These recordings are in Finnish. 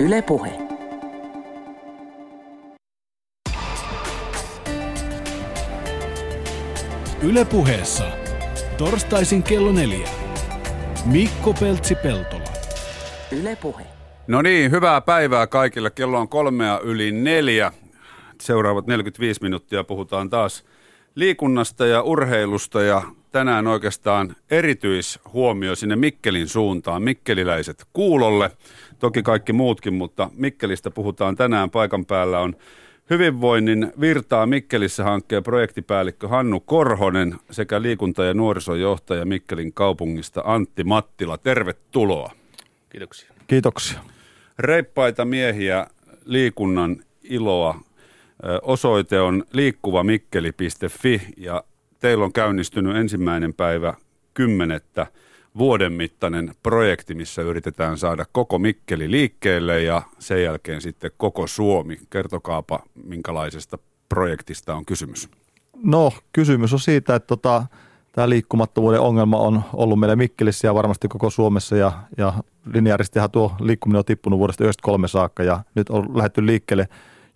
Yle Puhe. Yle Puheessa. Torstaisin kello neljä. Mikko Peltsi-Peltola. Yle Puhe. No niin, hyvää päivää kaikille. Kello on kolmea yli neljä. Seuraavat 45 minuuttia puhutaan taas liikunnasta ja urheilusta ja tänään oikeastaan erityishuomio sinne Mikkelin suuntaan. Mikkeliläiset kuulolle, toki kaikki muutkin, mutta Mikkelistä puhutaan tänään. Paikan päällä on Hyvinvoinnin virtaa Mikkelissä hankkeen projektipäällikkö Hannu Korhonen sekä liikunta- ja nuorisojohtaja Mikkelin kaupungista Antti Mattila. Tervetuloa. Kiitoksia. Kiitoksia. Reippaita miehiä liikunnan iloa. Osoite on liikkuvamikkeli.fi ja teillä on käynnistynyt ensimmäinen päivä kymmenettä vuoden mittainen projekti, missä yritetään saada koko Mikkeli liikkeelle ja sen jälkeen sitten koko Suomi. Kertokaapa, minkälaisesta projektista on kysymys. No kysymys on siitä, että tota, tämä liikkumattomuuden ongelma on ollut meillä Mikkelissä ja varmasti koko Suomessa ja, ja lineaaristihan tuo liikkuminen on tippunut vuodesta 93 saakka ja nyt on lähdetty liikkeelle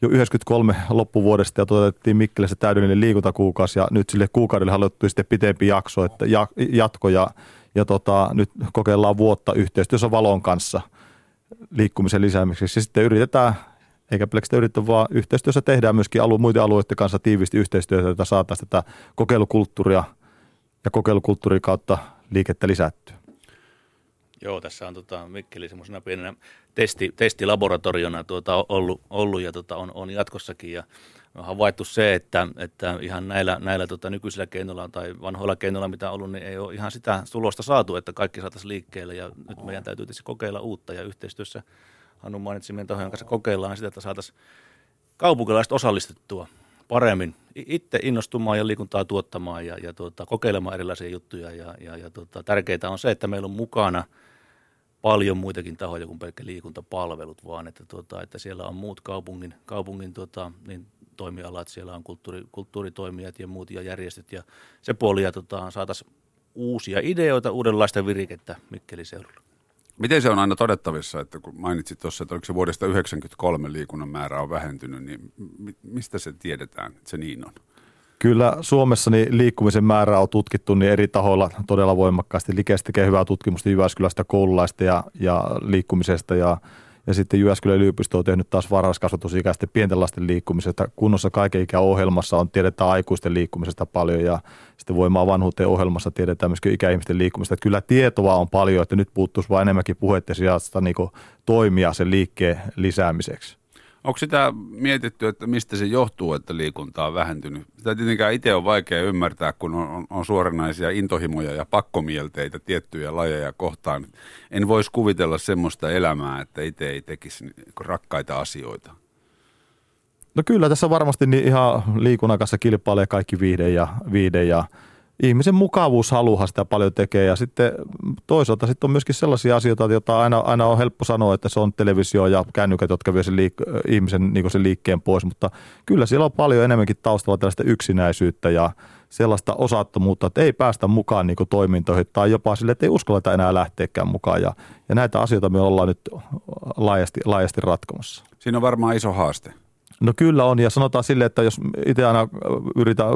jo 93 loppuvuodesta ja toteutettiin Mikkelissä täydellinen liikuntakuukausi ja nyt sille kuukaudelle haluttiin sitten pitempi jakso, että ja, jatko ja, ja tota, nyt kokeillaan vuotta yhteistyössä Valon kanssa liikkumisen lisäämiseksi. Sitten yritetään, eikä pelkästään yritetä, vaan yhteistyössä tehdään myöskin alue, muiden alueiden kanssa tiivisti yhteistyötä, että saataisiin tätä kokeilukulttuuria ja kokeilukulttuurin kautta liikettä lisättyä. Joo, tässä on tota, Mikkeli semmoisena pienenä testi, testilaboratoriona tuota, ollut, ollut ja tota, on, on, jatkossakin. Ja on havaittu se, että, että ihan näillä, näillä tota, nykyisillä keinoilla tai vanhoilla keinoilla, mitä on ollut, niin ei ole ihan sitä tulosta saatu, että kaikki saataisiin liikkeelle. Ja nyt meidän täytyy tietysti kokeilla uutta ja yhteistyössä Hannu mainitsi meidän tahojen kanssa kokeillaan sitä, että saataisiin kaupunkilaiset osallistettua paremmin itse innostumaan ja liikuntaa tuottamaan ja, ja tuota, kokeilemaan erilaisia juttuja. Ja, ja, ja tuota, tärkeää on se, että meillä on mukana paljon muitakin tahoja kuin pelkkä liikuntapalvelut, vaan että, tuota, että siellä on muut kaupungin, kaupungin tuota, niin toimialat, siellä on kulttuuri, kulttuuritoimijat ja muut ja järjestöt ja se puoli ja tuota, saataisiin uusia ideoita, uudenlaista virikettä Mikkelin seudulla. Miten se on aina todettavissa, että kun mainitsit tuossa, että oliko se vuodesta 1993 liikunnan määrä on vähentynyt, niin mi- mistä se tiedetään, että se niin on? Kyllä Suomessa niin liikkumisen määrä on tutkittu niin eri tahoilla todella voimakkaasti. Likeä tekee hyvää tutkimusta Jyväskylästä koululaista ja, ja liikkumisesta ja, ja sitten Jyväskylän yliopisto on tehnyt taas varhaiskasvatusikäisten pienten lasten liikkumisesta. Kunnossa kaiken ikäohjelmassa on tiedetään aikuisten liikkumisesta paljon ja sitten voimaa vanhuuteen ohjelmassa tiedetään myöskin ikäihmisten liikkumista. Kyllä tietoa on paljon, että nyt puuttuisi vain enemmänkin puheiden sijasta niin toimia sen liikkeen lisäämiseksi. Onko sitä mietitty, että mistä se johtuu, että liikunta on vähentynyt? Sitä tietenkään itse on vaikea ymmärtää, kun on, on, suoranaisia intohimoja ja pakkomielteitä tiettyjä lajeja kohtaan. En voisi kuvitella semmoista elämää, että itse ei tekisi rakkaita asioita. No kyllä tässä varmasti niin ihan liikunnan kanssa kilpailee kaikki viihde ja, viihde ja ihmisen mukavuushaluhan sitä paljon tekee ja sitten toisaalta sitten on myöskin sellaisia asioita, joita aina, aina on helppo sanoa, että se on televisio ja kännykät, jotka vie sen liik- ihmisen niin sen liikkeen pois, mutta kyllä siellä on paljon enemmänkin taustalla tällaista yksinäisyyttä ja sellaista osattomuutta, että ei päästä mukaan niin toimintoihin tai jopa sille, että ei uskalleta enää lähteäkään mukaan ja, ja näitä asioita me ollaan nyt laajasti, laajasti ratkomassa. Siinä on varmaan iso haaste. No kyllä on, ja sanotaan sille, että jos itse aina yritän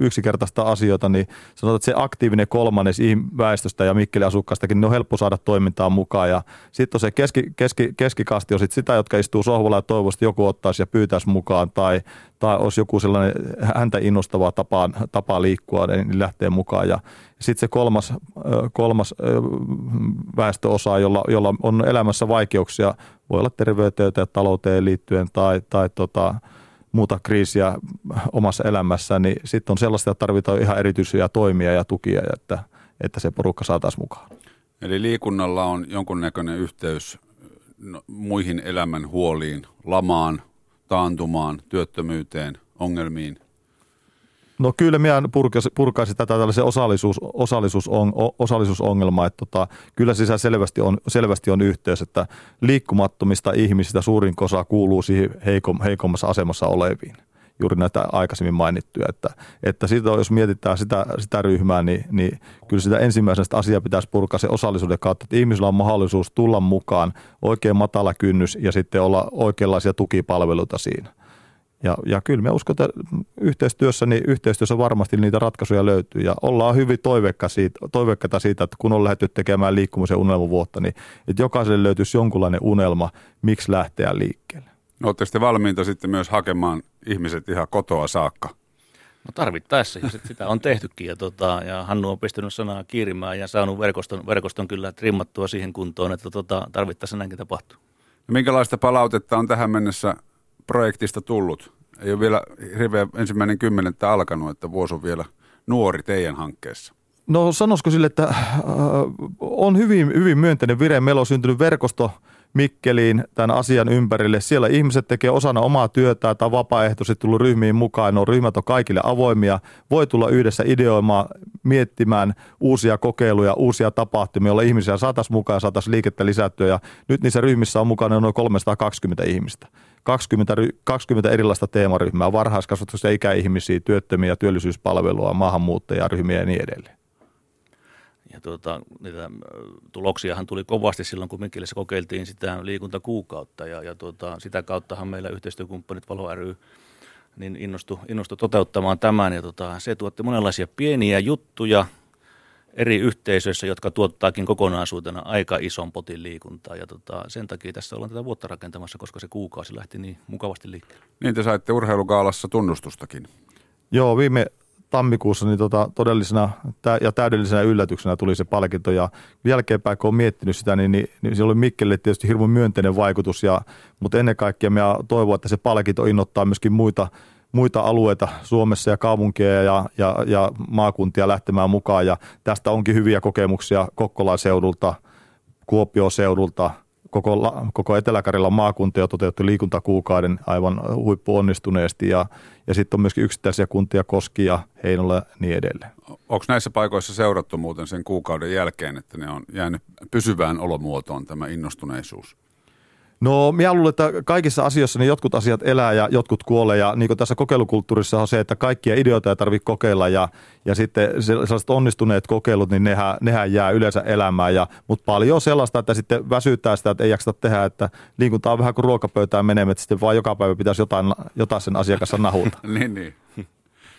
yksinkertaista asioita, niin sanotaan, että se aktiivinen kolmannes väestöstä ja Mikkelin asukkaistakin, niin on helppo saada toimintaan mukaan. Ja sitten on se keski, keski, keskikasti on sit sitä, jotka istuu sohvalla ja toivoisi, että joku ottaisi ja pyytäisi mukaan, tai, tai olisi joku sellainen häntä innostava tapa, tapa liikkua, niin lähtee mukaan. Ja sitten se kolmas, kolmas väestöosa, jolla, jolla on elämässä vaikeuksia, voi olla terveyteen ja talouteen liittyen tai, tai tota, muuta kriisiä omassa elämässä, niin sitten on sellaista, että tarvitaan ihan erityisiä toimia ja tukia, että, että se porukka saataisiin mukaan. Eli liikunnalla on jonkunnäköinen yhteys no, muihin elämän huoliin, lamaan, taantumaan, työttömyyteen, ongelmiin? No kyllä minä purkaisin, purkaisin tätä tällaisen osallisuus, osallisuus on, osallisuusongelmaa, että tota, kyllä sisä selvästi on, selvästi on yhteys, että liikkumattomista ihmisistä suurin osa kuuluu siihen heikom, heikommassa asemassa oleviin. juuri näitä aikaisemmin mainittuja. Että, että siitä, jos mietitään sitä, sitä ryhmää, niin, niin kyllä sitä ensimmäisestä asiaa pitäisi purkaa se osallisuuden kautta, että ihmisillä on mahdollisuus tulla mukaan, oikein matala kynnys ja sitten olla oikeanlaisia tukipalveluita siinä. Ja, ja kyllä me uskon, että yhteistyössä, niin yhteistyössä varmasti niitä ratkaisuja löytyy ja ollaan hyvin toiveikka siitä, toiveikkaita siitä, että kun on lähdetty tekemään liikkumisen unelmavuotta, niin että jokaiselle löytyisi jonkunlainen unelma, miksi lähteä liikkeelle. No, Oletteko te valmiita sitten myös hakemaan ihmiset ihan kotoa saakka? No tarvittaessa, ja sitä on tehtykin. Ja, tota, ja Hannu on pistänyt sanaa kiirimään ja saanut verkoston, verkoston kyllä trimmattua siihen kuntoon, että tota, tarvittaessa näinkin tapahtuu. No, minkälaista palautetta on tähän mennessä projektista tullut? Ei ole vielä hirveä ensimmäinen kymmenettä alkanut, että vuosi on vielä nuori teidän hankkeessa. No sanoisiko sille, että äh, on hyvin, hyvin myönteinen vire. Meillä on syntynyt verkosto Mikkeliin tämän asian ympärille. Siellä ihmiset tekee osana omaa työtä tai vapaaehtoisesti tullut ryhmiin mukaan. No, ryhmät on kaikille avoimia. Voi tulla yhdessä ideoimaan, miettimään uusia kokeiluja, uusia tapahtumia, joilla ihmisiä saataisiin mukaan ja saataisiin liikettä lisättyä. Ja nyt niissä ryhmissä on mukana noin 320 ihmistä. 20, 20 erilaista teemaryhmää, varhaiskasvatus- ja ikäihmisiä, työttömiä, työllisyyspalvelua, maahanmuuttajaryhmiä ja niin edelleen. Ja tuota, niitä tuloksiahan tuli kovasti silloin, kun Mikkelissä kokeiltiin sitä liikuntakuukautta ja, ja tuota, sitä kauttahan meillä yhteistyökumppanit Valo ry niin innostu, innostu toteuttamaan tämän. Ja tuota, se tuotti monenlaisia pieniä juttuja eri yhteisöissä, jotka tuottaakin kokonaisuutena aika ison potin liikuntaa. Ja tuota, sen takia tässä ollaan tätä vuotta rakentamassa, koska se kuukausi lähti niin mukavasti liikkeelle. Niin te saitte urheilukaalassa tunnustustakin. Joo, viime tammikuussa niin tota, todellisena ja täydellisenä yllätyksenä tuli se palkinto. Ja jälkeenpäin kun olen miettinyt sitä, niin, niin, niin se oli Mikkelle tietysti hirveän myönteinen vaikutus, ja, mutta ennen kaikkea me toivon, että se palkinto innoittaa myöskin muita, muita alueita Suomessa ja kaupunkia ja, ja, ja maakuntia lähtemään mukaan. Ja tästä onkin hyviä kokemuksia Kokkolan seudulta, Kuopion seudulta – koko, koko Etelä-Karjalan maakunta jo toteutti liikuntakuukauden aivan huippuonnistuneesti ja, ja sitten on myöskin yksittäisiä kuntia Koski ja Heinola ja niin edelleen. Onko näissä paikoissa seurattu muuten sen kuukauden jälkeen, että ne on jäänyt pysyvään olomuotoon tämä innostuneisuus? No minä luulen, että kaikissa asioissa niin jotkut asiat elää ja jotkut kuolee ja niin kuin tässä kokeilukulttuurissa on se, että kaikkia ideoita ei tarvitse kokeilla ja, ja sitten sellaiset onnistuneet kokeilut, niin nehän, nehän jää yleensä elämään. Ja, mutta paljon on sellaista, että sitten väsyttää sitä, että ei jaksa tehdä, että liikunta on vähän kuin ruokapöytään menemme, että sitten vaan joka päivä pitäisi jotain, jotain sen asiakassa nahuta. niin, niin.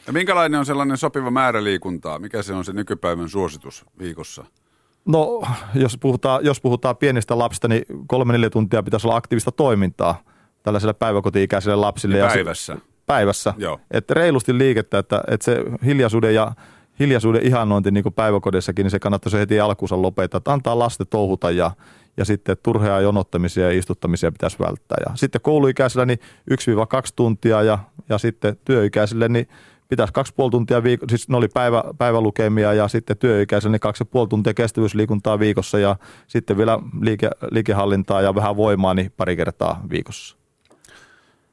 Ja minkälainen on sellainen sopiva määrä liikuntaa? Mikä se on se nykypäivän suositus viikossa? No, jos puhutaan, jos puhutaan pienistä lapsista, niin kolme neljä tuntia pitäisi olla aktiivista toimintaa tällaiselle päiväkoti-ikäiselle lapsille. Niin päivässä? Ja se, päivässä. Joo. Että reilusti liikettä, että, että se hiljaisuuden ja hiljaisuuden ihannointi niin päiväkodissakin, niin se kannattaisi heti alkuunsa lopettaa, että antaa lasten touhuta ja, ja sitten turhea jonottamisia ja istuttamisia pitäisi välttää. Ja sitten kouluikäisillä niin 1-2 tuntia ja, ja sitten työikäisille niin pitäisi kaksi puoli tuntia viikossa, siis ne oli päivä, päivälukemia ja sitten työikäisen niin kaksi puoli tuntia kestävyysliikuntaa viikossa ja sitten vielä liike, liikehallintaa ja vähän voimaa niin pari kertaa viikossa.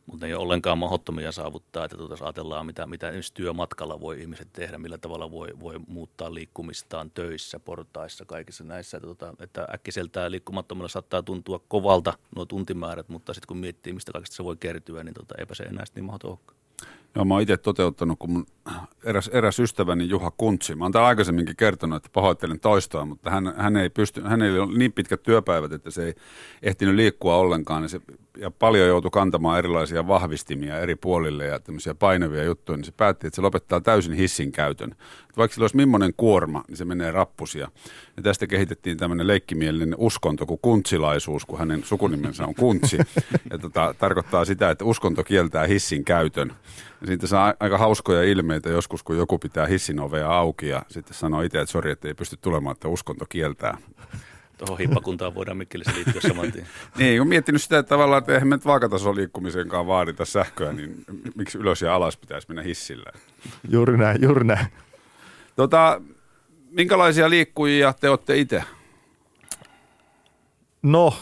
Mutta ei ole ollenkaan mahdottomia saavuttaa, että tuota, ajatellaan, mitä, mitä työmatkalla voi ihmiset tehdä, millä tavalla voi, voi muuttaa liikkumistaan töissä, portaissa, kaikissa näissä. Että, tuota, että äkkiseltään liikkumattomilla saattaa tuntua kovalta nuo tuntimäärät, mutta sitten kun miettii, mistä kaikesta se voi kertyä, niin tuota, eipä se enää niin mahdoton Joo, mä oon itse toteuttanut, kun mun eräs, eräs ystäväni Juha Kuntsi, mä oon täällä aikaisemminkin kertonut, että pahoittelen toistoa, mutta hän, hän ei pysty, hän ei ole niin pitkät työpäivät, että se ei ehtinyt liikkua ollenkaan, niin se, ja paljon joutui kantamaan erilaisia vahvistimia eri puolille ja tämmöisiä painavia juttuja, niin se päätti, että se lopettaa täysin hissin käytön. Että vaikka sillä olisi millainen kuorma, niin se menee rappusia. Ja tästä kehitettiin tämmöinen leikkimielinen uskonto kuin kuntsilaisuus, kun hänen sukunimensä on kuntsi. Ja tota, tarkoittaa sitä, että uskonto kieltää hissin käytön. Ja siitä saa aika hauskoja ilmeitä joskus, kun joku pitää hissin ovea auki ja sitten sanoo itse, että sori, että ei pysty tulemaan, että uskonto kieltää. Tuohon hippakuntaan voidaan Mikkelissä liittyä saman tien. niin, kun miettinyt sitä että tavallaan, että eihän me nyt vaakataso-liikkumisenkaan vaadita sähköä, niin miksi ylös ja alas pitäisi mennä hissillä? Juuri näin, juuri näin. Tota, minkälaisia liikkujia te olette itse? No,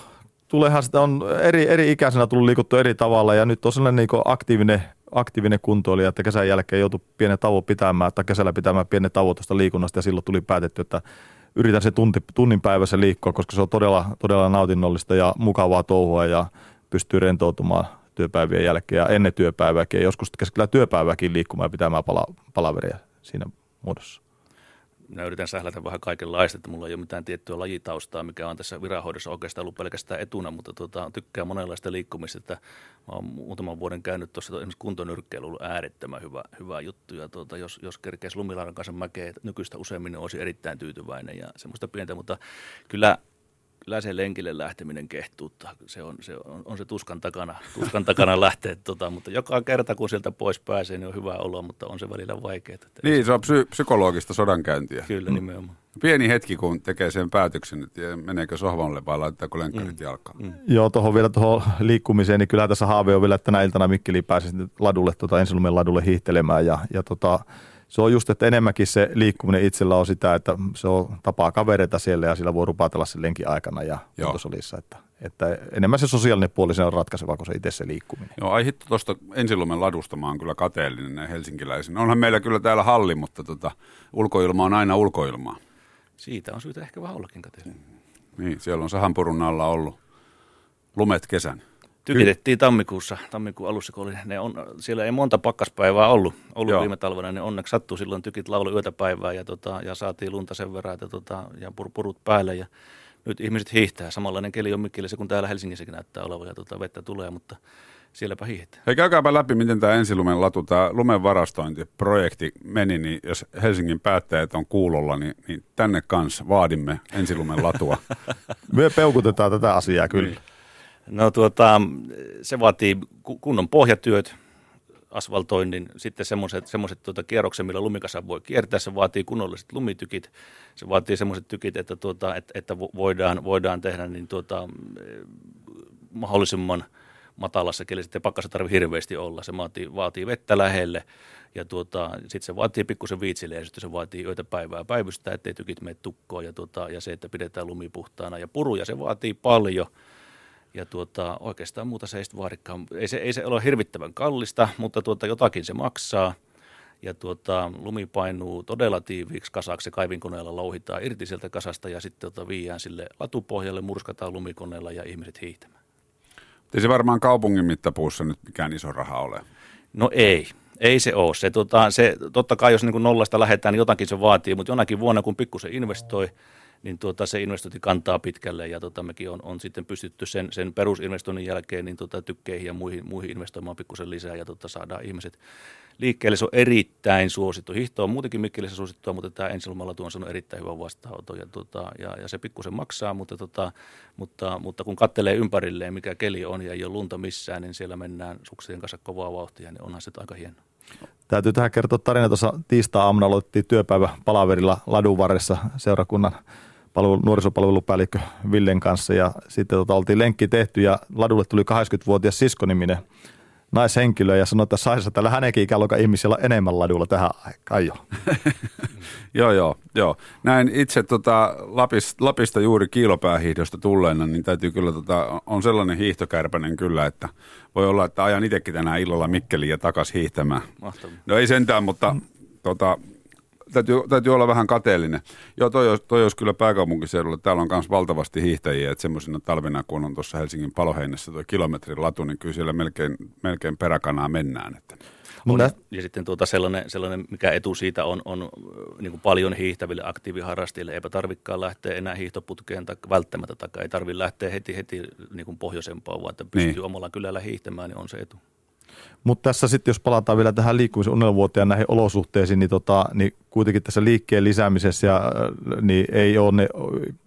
tulehan sitä on eri, eri ikäisenä tullut liikuttu eri tavalla ja nyt on sellainen niin aktiivinen aktiivinen kuntoilija, että kesän jälkeen joutui pienen tauon pitämään, tai kesällä pitämään pienen tauon tuosta liikunnasta, ja silloin tuli päätetty, että yritän se tunti, tunnin päivässä liikkua, koska se on todella, todella nautinnollista ja mukavaa touhua, ja pystyy rentoutumaan työpäivien jälkeen ja ennen työpäivääkin. Ja joskus keskellä työpäivääkin liikkumaan ja pitämään pala, palaveria siinä muodossa minä yritän sählätä vähän kaikenlaista, että mulla ei ole mitään tiettyä lajitaustaa, mikä on tässä viranhoidossa oikeastaan ollut pelkästään etuna, mutta tuota, tykkään monenlaista liikkumista, että mä muutaman vuoden käynyt tuossa esimerkiksi kuntonyrkkeilu ollut äärettömän hyvä, hyvä juttu, ja tuota, jos, jos kerkeisi lumilaudan kanssa mäkeä nykyistä useammin, niin olisi erittäin tyytyväinen ja semmoista pientä, mutta kyllä läsen lenkille lähteminen kehtuutta. Se on se, on, on se tuskan takana, tuskan takana lähteä, tota, mutta joka kerta kun sieltä pois pääsee, niin on hyvä olla, mutta on se välillä vaikeaa. Niin, se on psy- psykologista sodankäyntiä. Kyllä, mm. nimenomaan. Pieni hetki, kun tekee sen päätöksen, että meneekö sohvalle vai laitettaako lenkkarit mm. jalkaan. Mm. Joo, tuohon vielä tuohon liikkumiseen, niin kyllä tässä haave on vielä, että tänä iltana Mikkeli pääsisi ladulle, tuota, ensilumen ladulle hiihtelemään ja, ja tota, se on just, että enemmänkin se liikkuminen itsellä on sitä, että se on tapaa kavereita siellä ja sillä voi rupatella sen lenkin aikana ja kuntosalissa. Että, että enemmän se sosiaalinen puoli se on ratkaiseva kuin se itse se liikkuminen. Joo, ai hitto tuosta ensilumen ladusta mä oon kyllä kateellinen näin helsinkiläisen. Onhan meillä kyllä täällä halli, mutta tota, ulkoilma on aina ulkoilmaa. Siitä on syytä ehkä vähän ollakin kateellinen. Niin, siellä on sahanpurun alla ollut lumet kesän. Tykitettiin tammikuussa, tammikuun alussa, kun oli, ne on, siellä ei monta pakkaspäivää ollut, ollut viime talvena, niin onneksi sattui silloin tykit laulu yötä päivää ja, tota, ja saatiin lunta sen verran että, tota, ja pur, purut päälle ja nyt ihmiset hiihtää. Samanlainen keli on Mikkelissä kuin täällä Helsingissäkin näyttää olevan ja tota, vettä tulee, mutta sielläpä hiihtää. Hei, käykääpä läpi, miten tämä ensilumen latu, tämä lumen varastointiprojekti meni, niin jos Helsingin päättäjät on kuulolla, niin, niin tänne kanssa vaadimme ensilumen latua. Me peukutetaan tätä asiaa kyllä. Niin. No tuota, se vaatii kunnon pohjatyöt, asfaltoinnin, sitten semmoiset, semmoiset tuota, kierrokset, millä lumikasa voi kiertää, se vaatii kunnolliset lumitykit, se vaatii semmoiset tykit, että, tuota, että, että voidaan, voidaan tehdä niin tuota, mahdollisimman matalassa kelissä, että pakkassa tarvitse hirveästi olla, se vaatii, vaatii vettä lähelle ja tuota, sitten se vaatii pikkusen viitsille ja sitten se vaatii yötä päivää päivystää, ettei tykit mene tukkoon ja, tuota, ja se, että pidetään lumi puhtaana. Ja puruja se vaatii paljon – ja tuota, oikeastaan muuta se ei vaadikaan. Ei se, ei se ole hirvittävän kallista, mutta tuota, jotakin se maksaa. Ja tuota, lumi painuu todella tiiviiksi kasaksi. Kaivinkoneella louhitaan irti sieltä kasasta ja sitten tuota, viiään sille latupohjalle, murskataan lumikoneella ja ihmiset hiihtämään. Ei se varmaan kaupungin mittapuussa nyt mikään iso raha ole. No ei. Ei se ole. Se, tota, se, totta kai jos niin nollasta lähdetään, niin jotakin se vaatii, mutta jonakin vuonna kun pikkusen investoi, niin tuota, se investointi kantaa pitkälle ja tuota, mekin on, on sitten pystytty sen, sen perusinvestoinnin jälkeen niin tuota, tykkeihin ja muihin, muihin investoimaan pikkusen lisää ja tuota, saadaan ihmiset liikkeelle. Se on erittäin suosittu. Hihto on muutenkin Mikkelissä suosittua, mutta tämä ensilomalla tuon on erittäin hyvä vastaanoto ja, tuota, ja, ja, se pikkusen maksaa, mutta, tuota, mutta, mutta kun kattelee ympärilleen, mikä keli on ja ei ole lunta missään, niin siellä mennään suksien kanssa kovaa vauhtia, niin onhan se aika hieno. Täytyy tähän kertoa tarina. Tuossa tiistaa-aamuna aloitettiin työpäivä palaverilla ladun varressa seurakunnan palvelu, nuorisopalvelupäällikkö Villen kanssa ja sitten tota, oltiin lenkki tehty ja ladulle tuli 80-vuotias siskoniminen naishenkilö ja sanoi, että saisi tällä hänenkin ikäluokan ihmisillä enemmän ladulla tähän aikaan jo. joo, joo, joo. Näin itse tota, Lapis, Lapista juuri kiilopäähiihdosta tulleena, niin täytyy kyllä, tota, on sellainen hiihtokärpänen kyllä, että voi olla, että ajan itsekin tänään illalla Mikkeliin ja takas hiihtämään. Mahtavaa. No ei sentään, mutta tota, täytyy, täytyy olla vähän kateellinen. Joo, toi olisi, toi olisi kyllä pääkaupunkiseudulla. Täällä on myös valtavasti hiihtäjiä, että semmoisena talvena, kun on tuossa Helsingin paloheinässä tuo kilometrin latu, niin kyllä siellä melkein, melkein peräkanaa mennään. Että. On, ja sitten tuota sellainen, sellainen, mikä etu siitä on, on niin kuin paljon hiihtäville aktiiviharrastajille. Eipä tarvikaan lähteä enää hiihtoputkeen tai välttämättä, tai ei tarvitse lähteä heti, heti niin kuin pohjoisempaan, vaan että pystyy niin. omalla kylällä hiihtämään, niin on se etu. Mutta tässä sitten, jos palataan vielä tähän liikkumisen unelvuoteen näihin olosuhteisiin, niin, tota, niin kuitenkin tässä liikkeen lisäämisessä ja, niin ei ole ne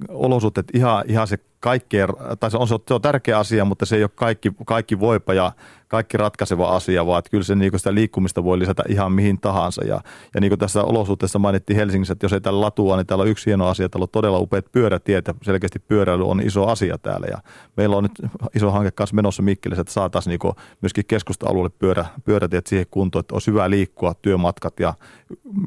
olosuhteet ihan, ihan se kaikkein, tai se on, se on tärkeä asia, mutta se ei ole kaikki, kaikki voipa ja kaikki ratkaiseva asia, vaan että kyllä se niin sitä liikkumista voi lisätä ihan mihin tahansa. Ja, ja niin kuin tässä olosuhteessa mainittiin Helsingissä, että jos ei täällä latua, niin täällä on yksi hieno asia, täällä on todella upeat pyörätiet ja selkeästi pyöräily on iso asia täällä. Ja meillä on nyt iso hanke kanssa menossa Mikkelissä, että saataisiin niin myöskin keskusta-alueelle pyörä, pyörätiet siihen kuntoon, että olisi hyvä liikkua, työmatkat ja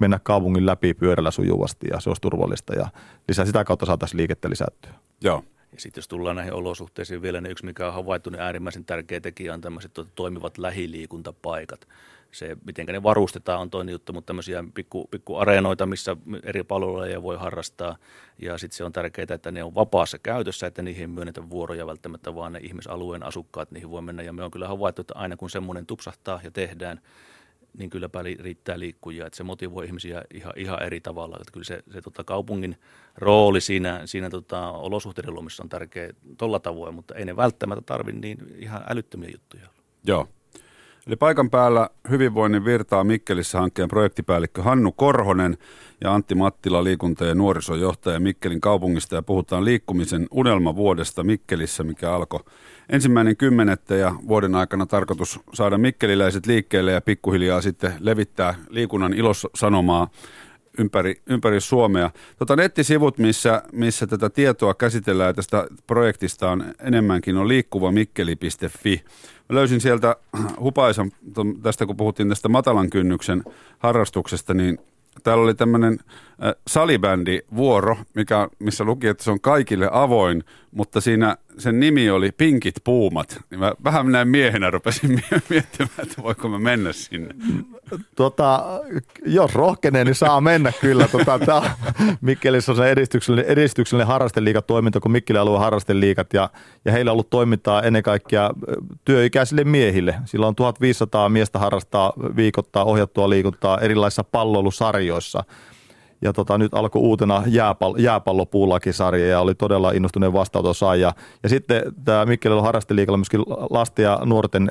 mennä kaupungin läpi pyörällä sujuvasti ja se olisi turvallista ja lisää sitä kautta saataisiin liikettä lisättyä. Joo. Ja sitten jos tullaan näihin olosuhteisiin vielä, niin yksi mikä on havaittu, niin äärimmäisen tärkeä tekijä on tämmöiset toimivat lähiliikuntapaikat se, miten ne varustetaan, on toinen juttu, mutta tämmöisiä pikku, pikku areenoita, missä eri palveluja voi harrastaa. Ja sitten se on tärkeää, että ne on vapaassa käytössä, että niihin ei myönnetä vuoroja välttämättä, vaan ne ihmisalueen asukkaat niihin voi mennä. Ja me on kyllä havaittu, että aina kun semmoinen tupsahtaa ja tehdään, niin kyllä riittää liikkujia, että se motivoi ihmisiä ihan, ihan eri tavalla. Että kyllä se, se tota, kaupungin rooli siinä, siinä tota, olosuhteiden luomissa on tärkeä tuolla tavoin, mutta ei ne välttämättä tarvitse niin ihan älyttömiä juttuja. Joo. Eli paikan päällä hyvinvoinnin virtaa Mikkelissä hankkeen projektipäällikkö Hannu Korhonen ja Antti Mattila liikunta- ja nuorisojohtaja Mikkelin kaupungista ja puhutaan liikkumisen unelmavuodesta Mikkelissä, mikä alkoi ensimmäinen kymmenettä ja vuoden aikana tarkoitus saada mikkeliläiset liikkeelle ja pikkuhiljaa sitten levittää liikunnan ilosanomaa ympäri, ympäri Suomea. Tota, nettisivut, missä, missä tätä tietoa käsitellään tästä projektista on enemmänkin on liikkuva-mikkeli.fi. Mä löysin sieltä hupaisan, tästä kun puhuttiin tästä matalan kynnyksen harrastuksesta, niin täällä oli tämmöinen äh, salibändi vuoro, mikä, missä luki, että se on kaikille avoin, mutta siinä sen nimi oli Pinkit puumat. Niin mä vähän näin miehenä rupesin miettimään, että voiko mä mennä sinne. Tota, jos rohkenee, niin saa mennä kyllä. Tota, tää, Mikkelissä on se edistyksellinen, edistyksellinen harrasteliikatoiminta, kun Mikkelin alueen harrasteliikat ja, ja heillä on ollut toimintaa ennen kaikkea työikäisille miehille. Sillä on 1500 miestä harrastaa viikoittaa ohjattua liikuntaa erilaisissa pallolusarjoissa – ja tota, nyt alkoi uutena jääpall- jääpallopuulakisarja ja oli todella innostuneen vastaanoton Ja sitten tämä Mikkelin harrasteliikalla myöskin lasten ja nuorten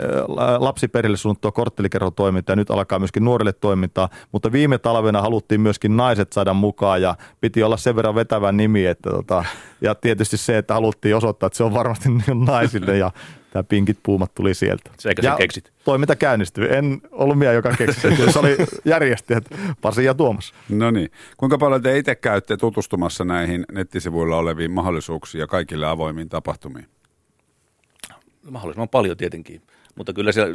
lapsiperille suunnittua korttelikerhotoimintaa ja nyt alkaa myöskin nuorille toimintaa, mutta viime talvena haluttiin myöskin naiset saada mukaan ja piti olla sen verran vetävä nimi, että tota, ja tietysti se, että haluttiin osoittaa, että se on varmasti naisille ja tämä pinkit puumat tuli sieltä. Sekä ja keksit? Toiminta käynnistyi. En ollut minä, joka keksi Se oli järjestäjät Pasi ja Tuomas. No niin. Kuinka paljon te itse käytte tutustumassa näihin nettisivuilla oleviin mahdollisuuksiin ja kaikille avoimiin tapahtumiin? Mahdollisimman paljon tietenkin. Mutta kyllä se,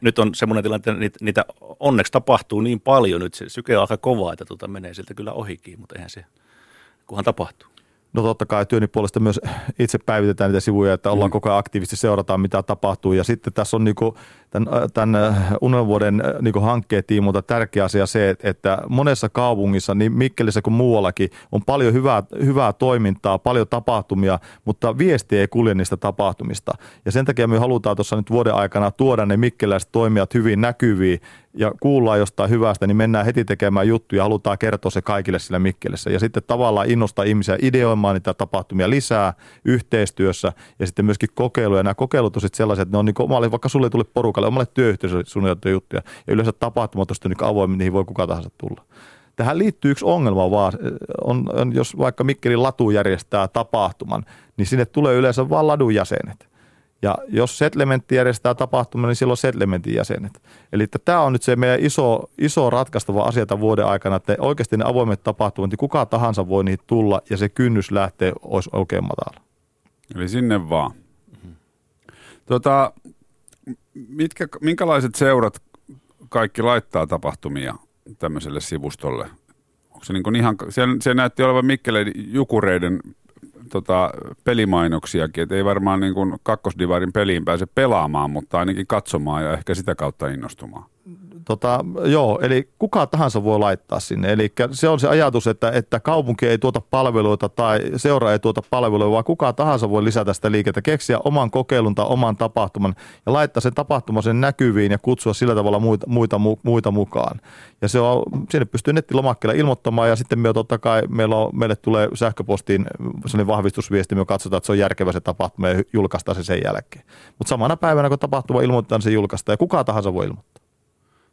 nyt on semmoinen tilanne, että niitä, niitä onneksi tapahtuu niin paljon nyt. Se syke on aika kova, että tuota menee sieltä kyllä ohikin, mutta eihän se, kunhan tapahtuu. No totta kai työni puolesta myös itse päivitetään niitä sivuja, että ollaan mm. koko ajan aktiivisesti seurataan, mitä tapahtuu. Ja sitten tässä on niinku tämän, tämän unelvuoden niinku hankkeen tiimulta tärkeä asia se, että monessa kaupungissa, niin Mikkelissä kuin muuallakin, on paljon hyvää, hyvää toimintaa, paljon tapahtumia, mutta viesti ei kulje niistä tapahtumista. Ja sen takia me halutaan tuossa nyt vuoden aikana tuoda ne mikkeläiset toimijat hyvin näkyviin ja kuullaan jostain hyvästä, niin mennään heti tekemään juttuja ja halutaan kertoa se kaikille sillä Mikkelissä. Ja sitten tavallaan innostaa ihmisiä ideoimaan niitä tapahtumia lisää yhteistyössä ja sitten myöskin kokeiluja. Ja nämä kokeilut on sitten sellaiset, että ne on niin omalle, vaikka sulle tuli porukalle, omalle työyhteisölle suunniteltuja juttuja. Ja yleensä tapahtumat on niin avoimia, niihin voi kuka tahansa tulla. Tähän liittyy yksi ongelma vaan, on, on, jos vaikka Mikkelin latu järjestää tapahtuman, niin sinne tulee yleensä vain ladun jäsenet. Ja jos settlementti järjestää tapahtuman, niin silloin settlementin jäsenet. Eli tämä on nyt se meidän iso, iso ratkaistava asia tämän vuoden aikana, että oikeasti ne avoimet tapahtumat, niin kuka tahansa voi niihin tulla ja se kynnys lähtee olisi oikein matala. Eli sinne vaan. Tota, mitkä, minkälaiset seurat kaikki laittaa tapahtumia tämmöiselle sivustolle? Onko se niin kuin ihan, se, se näytti olevan Mikkeleiden jukureiden tota, pelimainoksiakin, että ei varmaan niin kuin kakkosdivarin peliin pääse pelaamaan, mutta ainakin katsomaan ja ehkä sitä kautta innostumaan. Tota, joo, eli kuka tahansa voi laittaa sinne. Eli se on se ajatus, että, että kaupunki ei tuota palveluita tai seura ei tuota palveluita, vaan kuka tahansa voi lisätä sitä liikettä, keksiä oman kokeilun tai oman tapahtuman ja laittaa sen tapahtuman sen näkyviin ja kutsua sillä tavalla muita, muita, muita mukaan. Ja se on, sinne pystyy nettilomakkeella ilmoittamaan ja sitten me totta kai meillä on, meille tulee sähköpostiin sellainen vahvistusviesti, me katsotaan, että se on järkevä se tapahtuma ja julkaistaan se sen jälkeen. Mutta samana päivänä, kun tapahtuma ilmoittaa, niin se julkaistaan ja kuka tahansa voi ilmoittaa.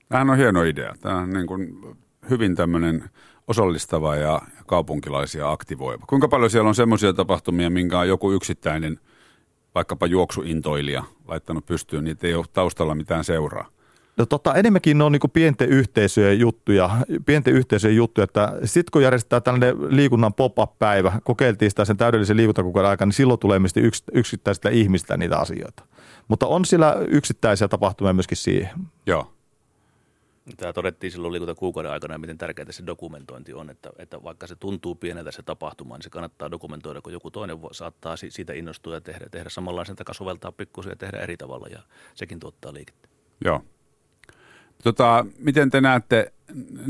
Tämähän on hieno idea. Tämä on niin kuin hyvin tämmöinen osallistava ja kaupunkilaisia aktivoiva. Kuinka paljon siellä on semmoisia tapahtumia, minkä on joku yksittäinen, vaikkapa juoksuintoilija, laittanut pystyyn, niin ei ole taustalla mitään seuraa? No tota, enemmänkin ne on niin pienten yhteisöjen juttuja, pienten yhteisöjen juttuja, että sitten kun järjestetään tällainen liikunnan pop-up-päivä, kokeiltiin sitä sen täydellisen liikuntakuukauden aikana, niin silloin tulee yks, yksittäisistä ihmistä niitä asioita. Mutta on siellä yksittäisiä tapahtumia myöskin siihen. Joo. Tämä todettiin silloin liikunta kuukauden aikana, miten tärkeää se dokumentointi on, että, että vaikka se tuntuu pieneltä se tapahtuma, niin se kannattaa dokumentoida, kun joku toinen saattaa siitä innostua ja tehdä, tehdä samanlaisen takaa soveltaa pikkusen ja tehdä eri tavalla, ja sekin tuottaa liikettä. Joo. Tota, miten te näette,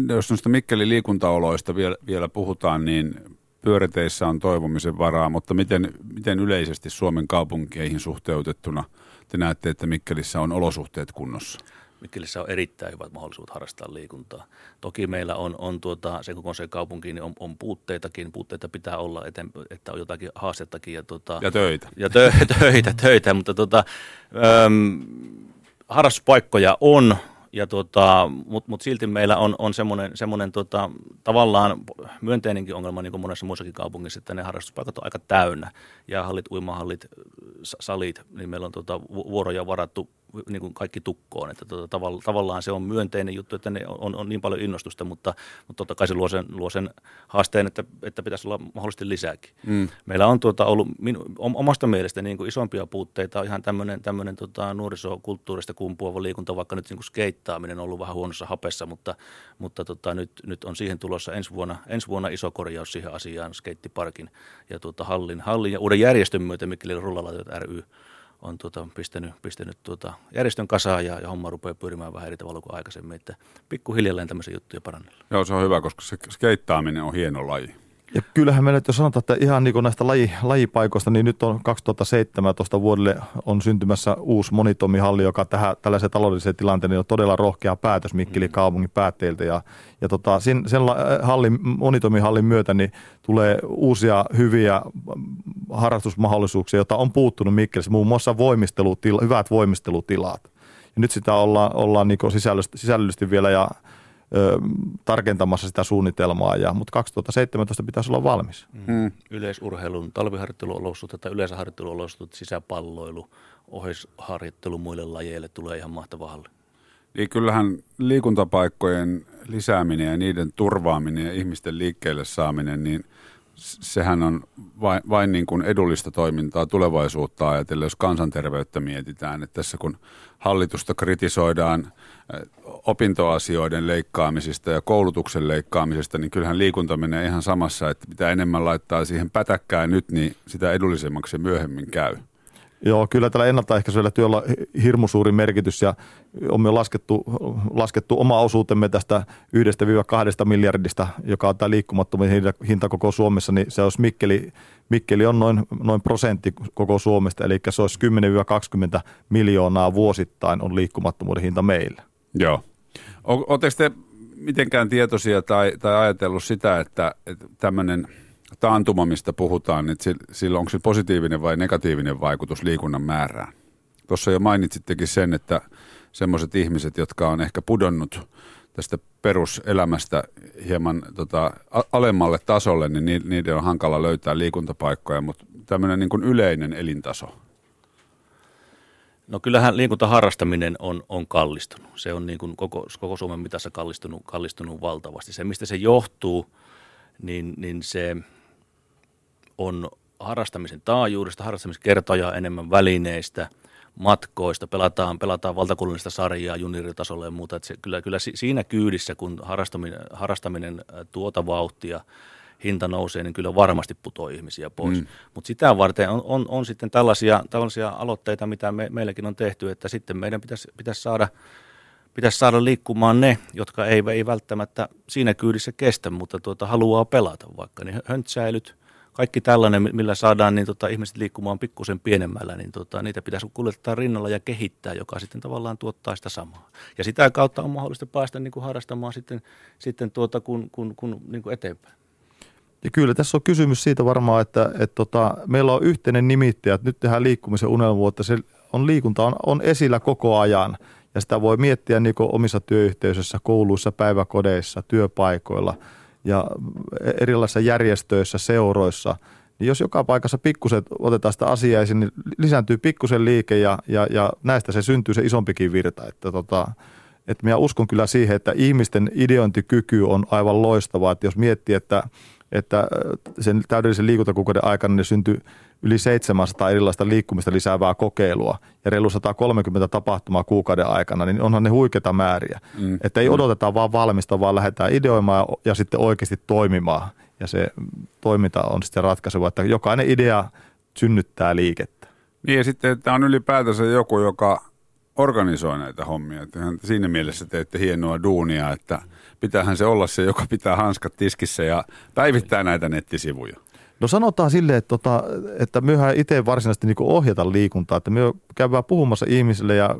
jos noista Mikkelin liikuntaoloista vielä, vielä puhutaan, niin pyöräteissä on toivomisen varaa, mutta miten, miten yleisesti Suomen kaupunkeihin suhteutettuna te näette, että Mikkelissä on olosuhteet kunnossa? Mikkelissä on erittäin hyvät mahdollisuudet harrastaa liikuntaa. Toki meillä on, on tuota, se koko se kaupunki, niin on, on puutteitakin. Puutteita pitää olla, eteen, että on jotakin haastettakin. Ja, tuota, ja töitä. Ja tö, töitä, töitä, mutta tuota, äm, harrastuspaikkoja on, ja tota, Mutta mut silti meillä on, on semmoinen, semmoinen tota, tavallaan myönteinenkin ongelma, niin kuin monessa muussakin kaupungissa, että ne harrastuspaikat on aika täynnä. Jäähallit, uimahallit, salit, niin meillä on tota, vuoroja varattu niin kuin kaikki tukkoon. Että tuota, tavallaan se on myönteinen juttu, että ne on, on niin paljon innostusta, mutta, mutta totta kai se luo sen, luo sen haasteen, että, että pitäisi olla mahdollisesti lisääkin. Mm. Meillä on tuota, ollut minu, omasta mielestä niin kuin isompia puutteita, ihan tämmöinen, tämmöinen tota, nuorisokulttuurista kumpuava liikunta, vaikka nyt niin kuin skeittaaminen on ollut vähän huonossa hapessa, mutta, mutta tota, nyt, nyt on siihen tulossa ensi vuonna, ensi vuonna iso korjaus siihen asiaan, skeittiparkin ja tuota, hallin, hallin ja uuden järjestön myötä, Mikkelin Rullalaitot ry on tuota, pistänyt, pistänyt tuota, järjestön kasaan ja, ja homma rupeaa pyörimään vähän eri tavalla kuin aikaisemmin. Että pikkuhiljalleen tämmöisiä juttuja parannella. Joo, se on hyvä, koska se skeittaaminen on hieno laji. Ja kyllähän me nyt jo sanotaan, että ihan niin kuin näistä laji, lajipaikoista, niin nyt on 2017 vuodelle on syntymässä uusi monitomihalli, joka tähän tällaiseen taloudelliseen tilanteeseen niin on todella rohkea päätös Mikkelin mm. kaupungin päättäjiltä. Ja, ja tota, sen, sen hallin, monitomihallin myötä niin tulee uusia hyviä harrastusmahdollisuuksia, joita on puuttunut Mikkelissä, muun muassa voimistelutila, hyvät voimistelutilat. Ja nyt sitä ollaan, ollaan niin sisällöllisesti vielä ja ö, tarkentamassa sitä suunnitelmaa, ja, mutta 2017 pitäisi olla valmis. Mm. Yleisurheilun talviharjoitteluolosuhteet tai yleisharjoitteluolosuhteet, sisäpalloilu, oheisharjoittelu muille lajeille tulee ihan mahtava halli. Niin kyllähän liikuntapaikkojen lisääminen ja niiden turvaaminen ja ihmisten liikkeelle saaminen, niin sehän on vain, vain niin kuin edullista toimintaa tulevaisuutta ajatellen, jos kansanterveyttä mietitään. Että tässä kun hallitusta kritisoidaan opintoasioiden leikkaamisista ja koulutuksen leikkaamisesta, niin kyllähän liikunta menee ihan samassa, että mitä enemmän laittaa siihen pätäkkään nyt, niin sitä edullisemmaksi se myöhemmin käy. Joo, kyllä tällä ennaltaehkäisyllä työllä on hirmu suuri merkitys ja on myös laskettu, laskettu oma osuutemme tästä 1-2 miljardista, joka on tämä liikkumattomien hinta koko Suomessa, niin se olisi Mikkeli, Mikkeli on noin, noin prosentti koko Suomesta, eli se olisi 10-20 miljoonaa vuosittain on liikkumattomuuden hinta meillä. Joo. Oletteko te mitenkään tietoisia tai, tai ajatellut sitä, että, että tämmöinen taantuma, mistä puhutaan, niin sillä onko se positiivinen vai negatiivinen vaikutus liikunnan määrään? Tuossa jo mainitsittekin sen, että semmoiset ihmiset, jotka on ehkä pudonnut tästä peruselämästä hieman tota, alemmalle tasolle, niin niiden on hankala löytää liikuntapaikkoja, mutta tämmöinen niin kuin yleinen elintaso – No kyllähän liikuntaharrastaminen on, on kallistunut. Se on niin kuin koko, koko Suomen mitassa kallistunut, kallistunut valtavasti. Se, mistä se johtuu, niin, niin se on harrastamisen taajuudesta, harrastamiskertoja enemmän välineistä, matkoista, pelataan, pelataan valtakunnallista sarjaa junioritasolla ja muuta. Että se, kyllä, kyllä siinä kyydissä, kun harrastaminen, harrastaminen tuota vauhtia – hinta nousee, niin kyllä varmasti putoo ihmisiä pois. Mm. Mutta sitä varten on, on, on sitten tällaisia, tällaisia aloitteita, mitä me, meilläkin on tehty, että sitten meidän pitäisi, pitäisi saada pitäisi saada liikkumaan ne, jotka ei, ei välttämättä siinä kyydissä kestä, mutta tuota, haluaa pelata vaikka. Niin höntsäilyt, kaikki tällainen, millä saadaan niin tota, ihmiset liikkumaan pikkusen pienemmällä, niin tota, niitä pitäisi kuljettaa rinnalla ja kehittää, joka sitten tavallaan tuottaa sitä samaa. Ja sitä kautta on mahdollista päästä niin kuin harrastamaan sitten, sitten tuota, kun, kun, kun, niin kuin eteenpäin. Ja kyllä tässä on kysymys siitä varmaan, että, että tota, meillä on yhteinen nimittäjä, että nyt tehdään liikkumisen unelmuutta. Se on liikunta on, on esillä koko ajan ja sitä voi miettiä niin omissa työyhteisöissä, kouluissa, päiväkodeissa, työpaikoilla ja erilaisissa järjestöissä, seuroissa. Niin jos joka paikassa pikkusen otetaan sitä asiaa esiin, niin lisääntyy pikkusen liike ja, ja, ja näistä se syntyy se isompikin virta. Että tota, että minä uskon kyllä siihen, että ihmisten ideointikyky on aivan loistava. Että jos miettii, että että sen täydellisen liikuntakuukauden aikana ne syntyi yli 700 erilaista liikkumista lisäävää kokeilua ja reilu 130 tapahtumaa kuukauden aikana, niin onhan ne huikeita määriä. Mm. Että ei mm. odoteta vaan valmista, vaan lähdetään ideoimaan ja, ja sitten oikeasti toimimaan. Ja se toiminta on sitten ratkaiseva, että jokainen idea synnyttää liikettä. Niin ja sitten, että on ylipäätänsä joku, joka organisoi näitä hommia. Että siinä mielessä teette hienoa duunia, että pitäähän se olla se, joka pitää hanskat tiskissä ja päivittää näitä nettisivuja. No sanotaan sille, että, tota, että myöhän itse varsinaisesti niin ohjata liikuntaa, että me käydään puhumassa ihmisille ja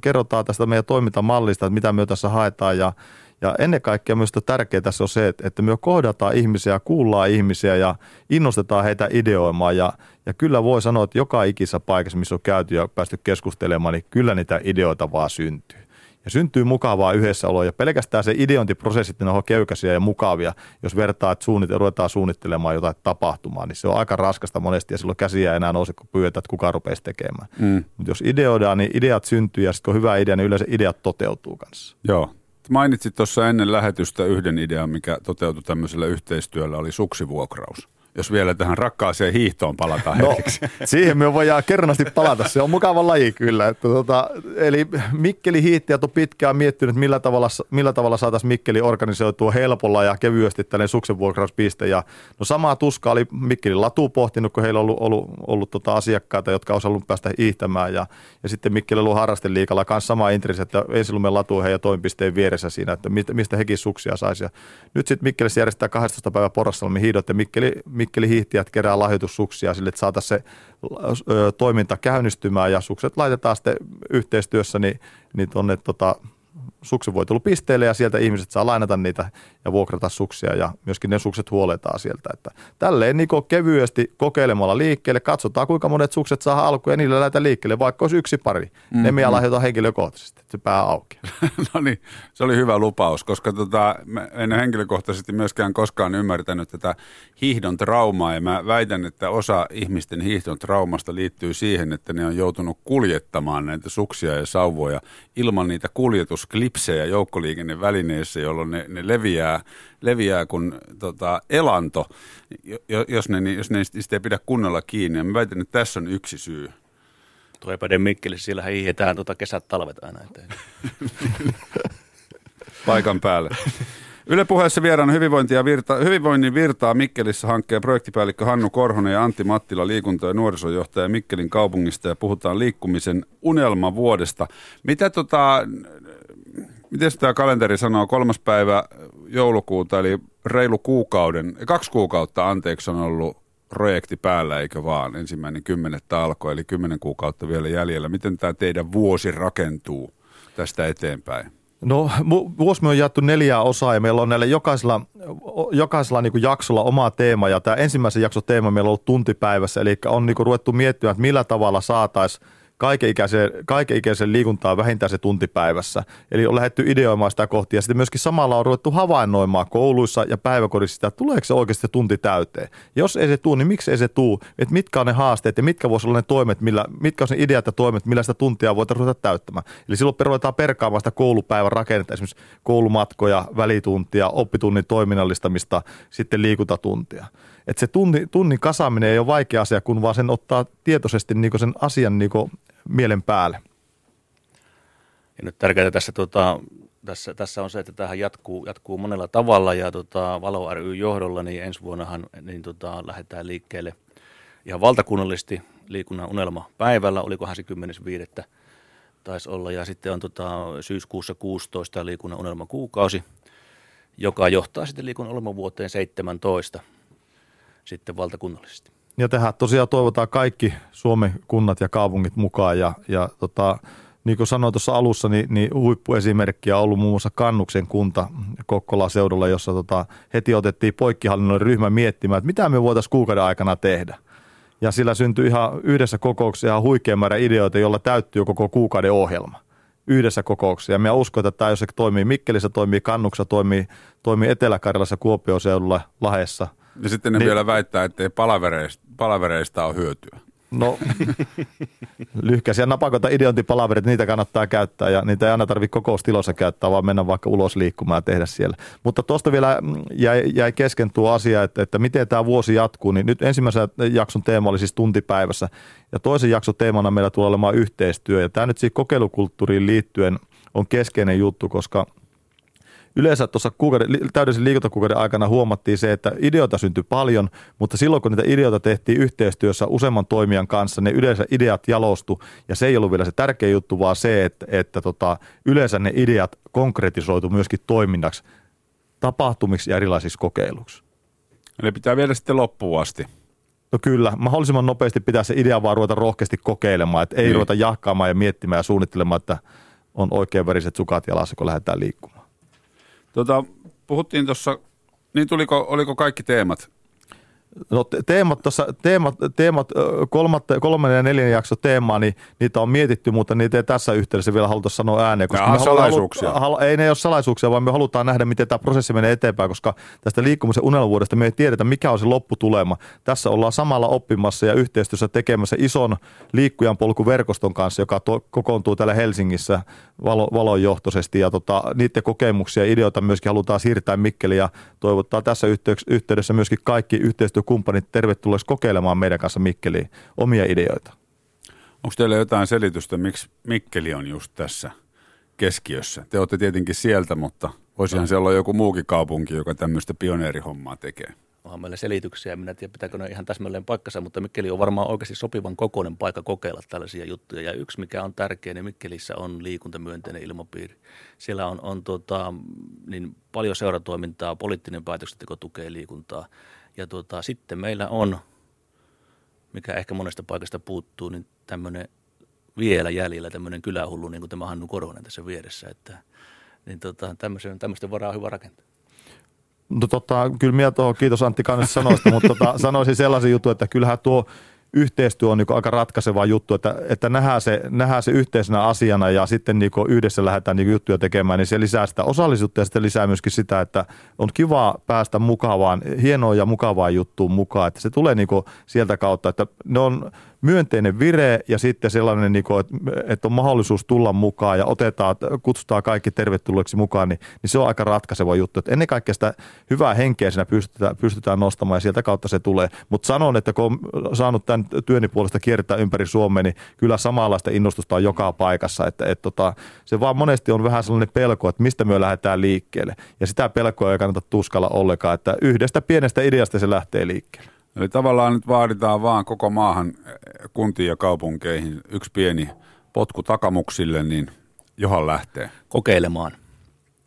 kerrotaan tästä meidän toimintamallista, että mitä me tässä haetaan ja, ja ennen kaikkea myös tärkeää tässä on se, että, että me kohdataan ihmisiä, kuullaan ihmisiä ja innostetaan heitä ideoimaan ja, ja kyllä voi sanoa, että joka ikisessä paikassa, missä on käyty ja päästy keskustelemaan, niin kyllä niitä ideoita vaan syntyy ja syntyy mukavaa yhdessä oloa. Ja pelkästään se ideointiprosessit, ne on köykäisiä ja mukavia. Jos vertaa, että suunnit, ruvetaan suunnittelemaan jotain tapahtumaa, niin se on aika raskasta monesti ja silloin käsiä enää nouse, kun pyydetään, että kuka rupeaisi tekemään. Mm. Mutta jos ideoidaan, niin ideat syntyy ja sitten kun on hyvä idea, niin yleensä ideat toteutuu kanssa. Joo. Mainitsit tuossa ennen lähetystä yhden idean, mikä toteutui tämmöisellä yhteistyöllä, oli suksivuokraus jos vielä tähän rakkaaseen hiihtoon palataan no, hetkeksi. Siihen me voidaan kerrasti palata. Se on mukava laji kyllä. Että tota, eli Mikkeli hiihtäjät on pitkään miettinyt, millä tavalla, millä tavalla saataisiin Mikkeli organisoitua helpolla ja kevyesti tällainen suksenvuokrauspiste. Ja, no samaa tuskaa oli Mikkeli Latu pohtinut, kun heillä on ollut, ollut, ollut tota asiakkaita, jotka olisi halunnut päästä hiihtämään. Ja, ja sitten Mikkeli ollut harrasteliikalla kanssa sama intressi, että Ensilumen Latu heidän toimipisteen vieressä siinä, että mistä hekin suksia saisi. Ja nyt sitten Mikkeli järjestää 12 päivää Porassalmi hiidot ja Mikkeli, Mikkeli hiihtiät kerää lahjoitussuksia sille, että saataisiin se toiminta käynnistymään ja sukset laitetaan sitten yhteistyössä niin, niin tuonne tota, suksivoitelupisteelle ja sieltä ihmiset saa lainata niitä ja vuokrata suksia ja myöskin ne sukset huoletaan sieltä. Että tälleen niin kevyesti kokeilemalla liikkeelle, katsotaan kuinka monet sukset saa alkuun ja niillä lähdetään liikkeelle, vaikka olisi yksi pari. Mm-hmm. Ne minä lahjoitan henkilökohtaisesti, että se pää auki. no niin, se oli hyvä lupaus, koska tota, en henkilökohtaisesti myöskään koskaan ymmärtänyt tätä hiihdon traumaa ja mä väitän, että osa ihmisten hiihdon traumasta liittyy siihen, että ne on joutunut kuljettamaan näitä suksia ja sauvoja ilman niitä kuljetusklipsejä joukkoliikennevälineissä, jolloin ne, ne leviää, leviää kuin tota, elanto, jos ne, jos ne sitä ei pidä kunnolla kiinni. Ja mä väitän, että tässä on yksi syy. Tuo Epäden Mikkelissä, siellä hiihetään tuota kesät talvet aina eteen. Paikan päälle. Yle puheessa vieraana hyvinvointi ja virta, hyvinvoinnin virtaa Mikkelissä hankkeen projektipäällikkö Hannu Korhonen ja Antti Mattila liikunta- ja nuorisojohtaja Mikkelin kaupungista ja puhutaan liikkumisen unelmavuodesta. Mitä tota, miten tämä kalenteri sanoo, kolmas päivä joulukuuta, eli reilu kuukauden, kaksi kuukautta anteeksi on ollut projekti päällä, eikö vaan? Ensimmäinen kymmenettä alkoi, eli kymmenen kuukautta vielä jäljellä. Miten tämä teidän vuosi rakentuu tästä eteenpäin? No vuosi me on jaettu neljää osaa ja meillä on näillä jokaisella, jokaisella niin jaksolla oma teema ja tämä ensimmäisen jakson teema meillä on ollut tuntipäivässä, eli on niin ruvettu miettimään, että millä tavalla saataisiin kaikenikäisen, kaikenikäisen liikuntaa vähintään se tuntipäivässä. Eli on lähdetty ideoimaan sitä kohti ja sitten myöskin samalla on ruvettu havainnoimaan kouluissa ja päiväkodissa sitä, että tuleeko se oikeasti tunti täyteen. Jos ei se tule, niin miksi ei se tule? Että mitkä on ne haasteet ja mitkä voisi olla ne toimet, millä, mitkä on ne ideat ja toimet, millä sitä tuntia voitaisiin ruveta täyttämään. Eli silloin ruvetaan perkaamaan sitä koulupäivän rakennetta, esimerkiksi koulumatkoja, välituntia, oppitunnin toiminnallistamista, sitten liikuntatuntia että se tunnin, tunnin kasaaminen ei ole vaikea asia, kun vaan sen ottaa tietoisesti niin sen asian niin mielen päälle. Ja nyt tärkeää tässä, tota, tässä, tässä on se, että tähän jatkuu, jatkuu monella tavalla ja tota, Valo ry johdolla, niin ensi vuonnahan niin tota, lähdetään liikkeelle ihan valtakunnallisesti liikunnan unelma päivällä, olikohan se 10.5. taisi olla, ja sitten on tota, syyskuussa 16 liikunnan unelma kuukausi, joka johtaa sitten liikunnan unelma vuoteen 17 sitten valtakunnallisesti. Ja tähän tosiaan toivotaan kaikki Suomen kunnat ja kaupungit mukaan ja, ja tota, niin kuin sanoin tuossa alussa, niin, niin huippuesimerkkiä on ollut muun muassa Kannuksen kunta Kokkola seudulla, jossa tota, heti otettiin poikkihallinnollinen ryhmä miettimään, että mitä me voitaisiin kuukauden aikana tehdä. Ja sillä syntyi ihan yhdessä kokouksessa ihan huikea määrä ideoita, jolla täyttyy koko kuukauden ohjelma yhdessä kokouksessa. Ja minä uskon, että tämä, jos se toimii Mikkelissä, toimii Kannuksessa, toimii, toimii Etelä-Karjalassa, Kuopion seudulla, Lahessa – ja sitten ne niin, vielä väittää, että palavereista, palavereista on hyötyä. No, lyhkäisiä napakoita ideointipalaverit, niitä kannattaa käyttää ja niitä ei aina tarvitse kokoustilossa käyttää, vaan mennä vaikka ulos liikkumaan ja tehdä siellä. Mutta tuosta vielä jäi, jäi kesken tuo asia, että, että miten tämä vuosi jatkuu. Niin nyt ensimmäisen jakson teema oli siis tuntipäivässä ja toisen jakson teemana meillä tulee olemaan yhteistyö. Ja tämä nyt siihen kokeilukulttuuriin liittyen on keskeinen juttu, koska – yleensä tuossa kuukauden, täydellisen liikuntakuukauden aikana huomattiin se, että ideoita syntyi paljon, mutta silloin kun niitä ideoita tehtiin yhteistyössä useamman toimijan kanssa, ne yleensä ideat jalostu ja se ei ollut vielä se tärkeä juttu, vaan se, että, että tota, yleensä ne ideat konkretisoitu myöskin toiminnaksi, tapahtumiksi ja erilaisiksi kokeiluksi. Eli pitää viedä sitten loppuun asti. No kyllä, mahdollisimman nopeasti pitää se idea vaan ruveta rohkeasti kokeilemaan, että ei niin. ruveta jahkaamaan ja miettimään ja suunnittelemaan, että on oikein veriset sukat jalassa, kun lähdetään liikkumaan. Tota, puhuttiin tuossa, niin tuliko, oliko kaikki teemat No teemat, tossa, teemat, teemat kolmatta, kolmannen ja neljännen jakso teemaa, niin niitä on mietitty, mutta niitä ei tässä yhteydessä vielä haluta sanoa ääneen. Koska me salaisuuksia. Halu, ei ne ole salaisuuksia, vaan me halutaan nähdä, miten tämä prosessi menee eteenpäin, koska tästä liikkumisen unelmuudesta me ei tiedetä, mikä on se lopputulema. Tässä ollaan samalla oppimassa ja yhteistyössä tekemässä ison liikkujan polkuverkoston kanssa, joka to, kokoontuu täällä Helsingissä valo, valonjohtoisesti ja tota, niiden kokemuksia ja ideoita myöskin halutaan siirtää Mikkeliin ja toivottaa tässä yhteydessä myöskin kaikki yhteistyö kumppanit tervetulleeksi kokeilemaan meidän kanssa Mikkeliin omia ideoita. Onko teillä jotain selitystä, miksi Mikkeli on just tässä keskiössä? Te olette tietenkin sieltä, mutta voisihan no. siellä olla joku muukin kaupunki, joka tämmöistä pioneerihommaa tekee. Onhan meillä selityksiä, minä en tiedä pitääkö ne ihan täsmälleen paikkansa, mutta Mikkeli on varmaan oikeasti sopivan kokoinen paikka kokeilla tällaisia juttuja. Ja yksi, mikä on tärkeä, niin Mikkelissä on liikuntamyönteinen ilmapiiri. Siellä on, on tota, niin paljon seuratoimintaa, poliittinen päätöksenteko tukee liikuntaa. Ja tota, sitten meillä on, mikä ehkä monesta paikasta puuttuu, niin tämmöinen vielä jäljellä tämmöinen kylähullu, niin kuin tämä Hannu Korhonen tässä vieressä. Että, niin tota, tämmöisten varaa on hyvä rakentaa. No tota, kyllä minä tuohon, kiitos Antti Kannes sanoista, mutta tota, sanoisin sellaisen jutun, että kyllähän tuo yhteistyö on niin aika ratkaiseva juttu, että, että nähdään, se, nähdään se yhteisenä asiana ja sitten niin yhdessä lähdetään niin juttuja tekemään, niin se lisää sitä osallisuutta ja sitten lisää myöskin sitä, että on kiva päästä mukavaan, hienoa ja mukavaa juttuun mukaan, että se tulee niin sieltä kautta, että ne on myönteinen vire ja sitten sellainen, niin että on mahdollisuus tulla mukaan ja otetaan, kutsutaan kaikki tervetulleeksi mukaan, niin, niin se on aika ratkaiseva juttu. Että ennen kaikkea sitä hyvää henkeä siinä pystytään, pystytään nostamaan ja sieltä kautta se tulee. Mutta sanon, että kun on saanut tämän työni puolesta kiertää ympäri Suomea, niin kyllä samanlaista innostusta on joka paikassa. Että, että tota, se vaan monesti on vähän sellainen pelko, että mistä me lähdetään liikkeelle. Ja sitä pelkoa ei kannata tuskalla ollenkaan, että yhdestä pienestä ideasta se lähtee liikkeelle. Eli tavallaan nyt vaaditaan vaan koko maahan eh, kuntiin ja kaupunkeihin yksi pieni potku takamuksille, niin johan lähtee. Kokeilemaan.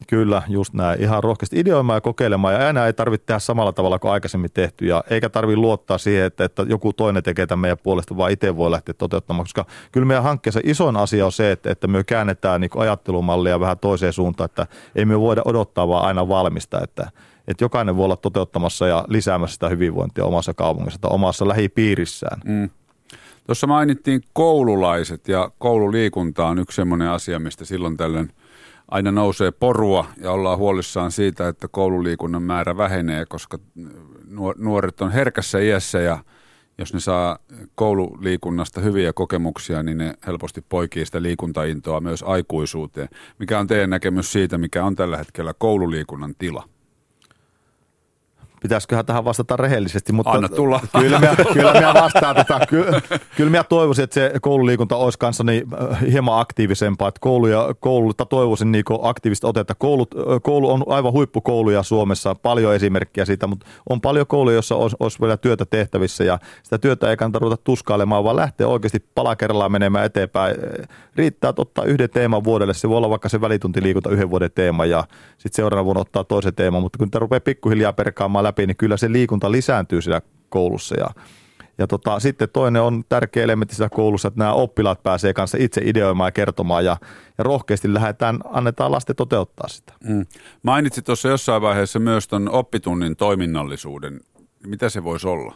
Kyllä, just näin. Ihan rohkeasti ideoimaan ja kokeilemaan. Ja enää ei tarvitse tehdä samalla tavalla kuin aikaisemmin tehty. Ja eikä tarvitse luottaa siihen, että, että joku toinen tekee tämän meidän puolesta, vaan itse voi lähteä toteuttamaan. Koska kyllä meidän hankkeessa isoin asia on se, että, että me käännetään niin ajattelumallia vähän toiseen suuntaan. Että ei me voida odottaa vaan aina valmista. Että, että jokainen voi olla toteuttamassa ja lisäämässä sitä hyvinvointia omassa kaupungissa tai omassa lähipiirissään. Mm. Tuossa mainittiin koululaiset ja koululiikunta on yksi sellainen asia, mistä silloin tällöin aina nousee porua ja ollaan huolissaan siitä, että koululiikunnan määrä vähenee, koska nuoret on herkässä iässä ja jos ne saa koululiikunnasta hyviä kokemuksia, niin ne helposti poikii sitä liikuntaintoa myös aikuisuuteen. Mikä on teidän näkemys siitä, mikä on tällä hetkellä koululiikunnan tila? Pitäisiköhän tähän vastata rehellisesti, mutta Anna tulla. Kyllä minä, kyllä minä vastaan tätä. Kyllä, kyllä minä toivoisin, että se koululiikunta olisi kanssa niin äh, hieman aktiivisempaa, että koulu ja koululta toivoisin niin aktiivista otetta. Koulut, äh, koulu on aivan huippukouluja Suomessa, paljon esimerkkejä siitä, mutta on paljon kouluja, joissa olisi, olisi vielä työtä tehtävissä ja sitä työtä ei kannata ruveta tuskailemaan, vaan lähteä oikeasti pala kerrallaan menemään eteenpäin. Riittää ottaa yhden teeman vuodelle, se voi olla vaikka se välituntiliikunta yhden vuoden teema ja sitten seuraavana vuonna ottaa toisen teeman, mutta kun tämä rupeaa pikkuhiljaa perkaamaan läpi, niin kyllä se liikunta lisääntyy siellä koulussa ja ja tota, sitten toinen on tärkeä elementti siellä koulussa, että nämä oppilaat pääsee kanssa itse ideoimaan ja kertomaan ja, ja rohkeasti lähdetään, annetaan lasten toteuttaa sitä. Mm. Mainitsit tuossa jossain vaiheessa myös tuon oppitunnin toiminnallisuuden. Mitä se voisi olla?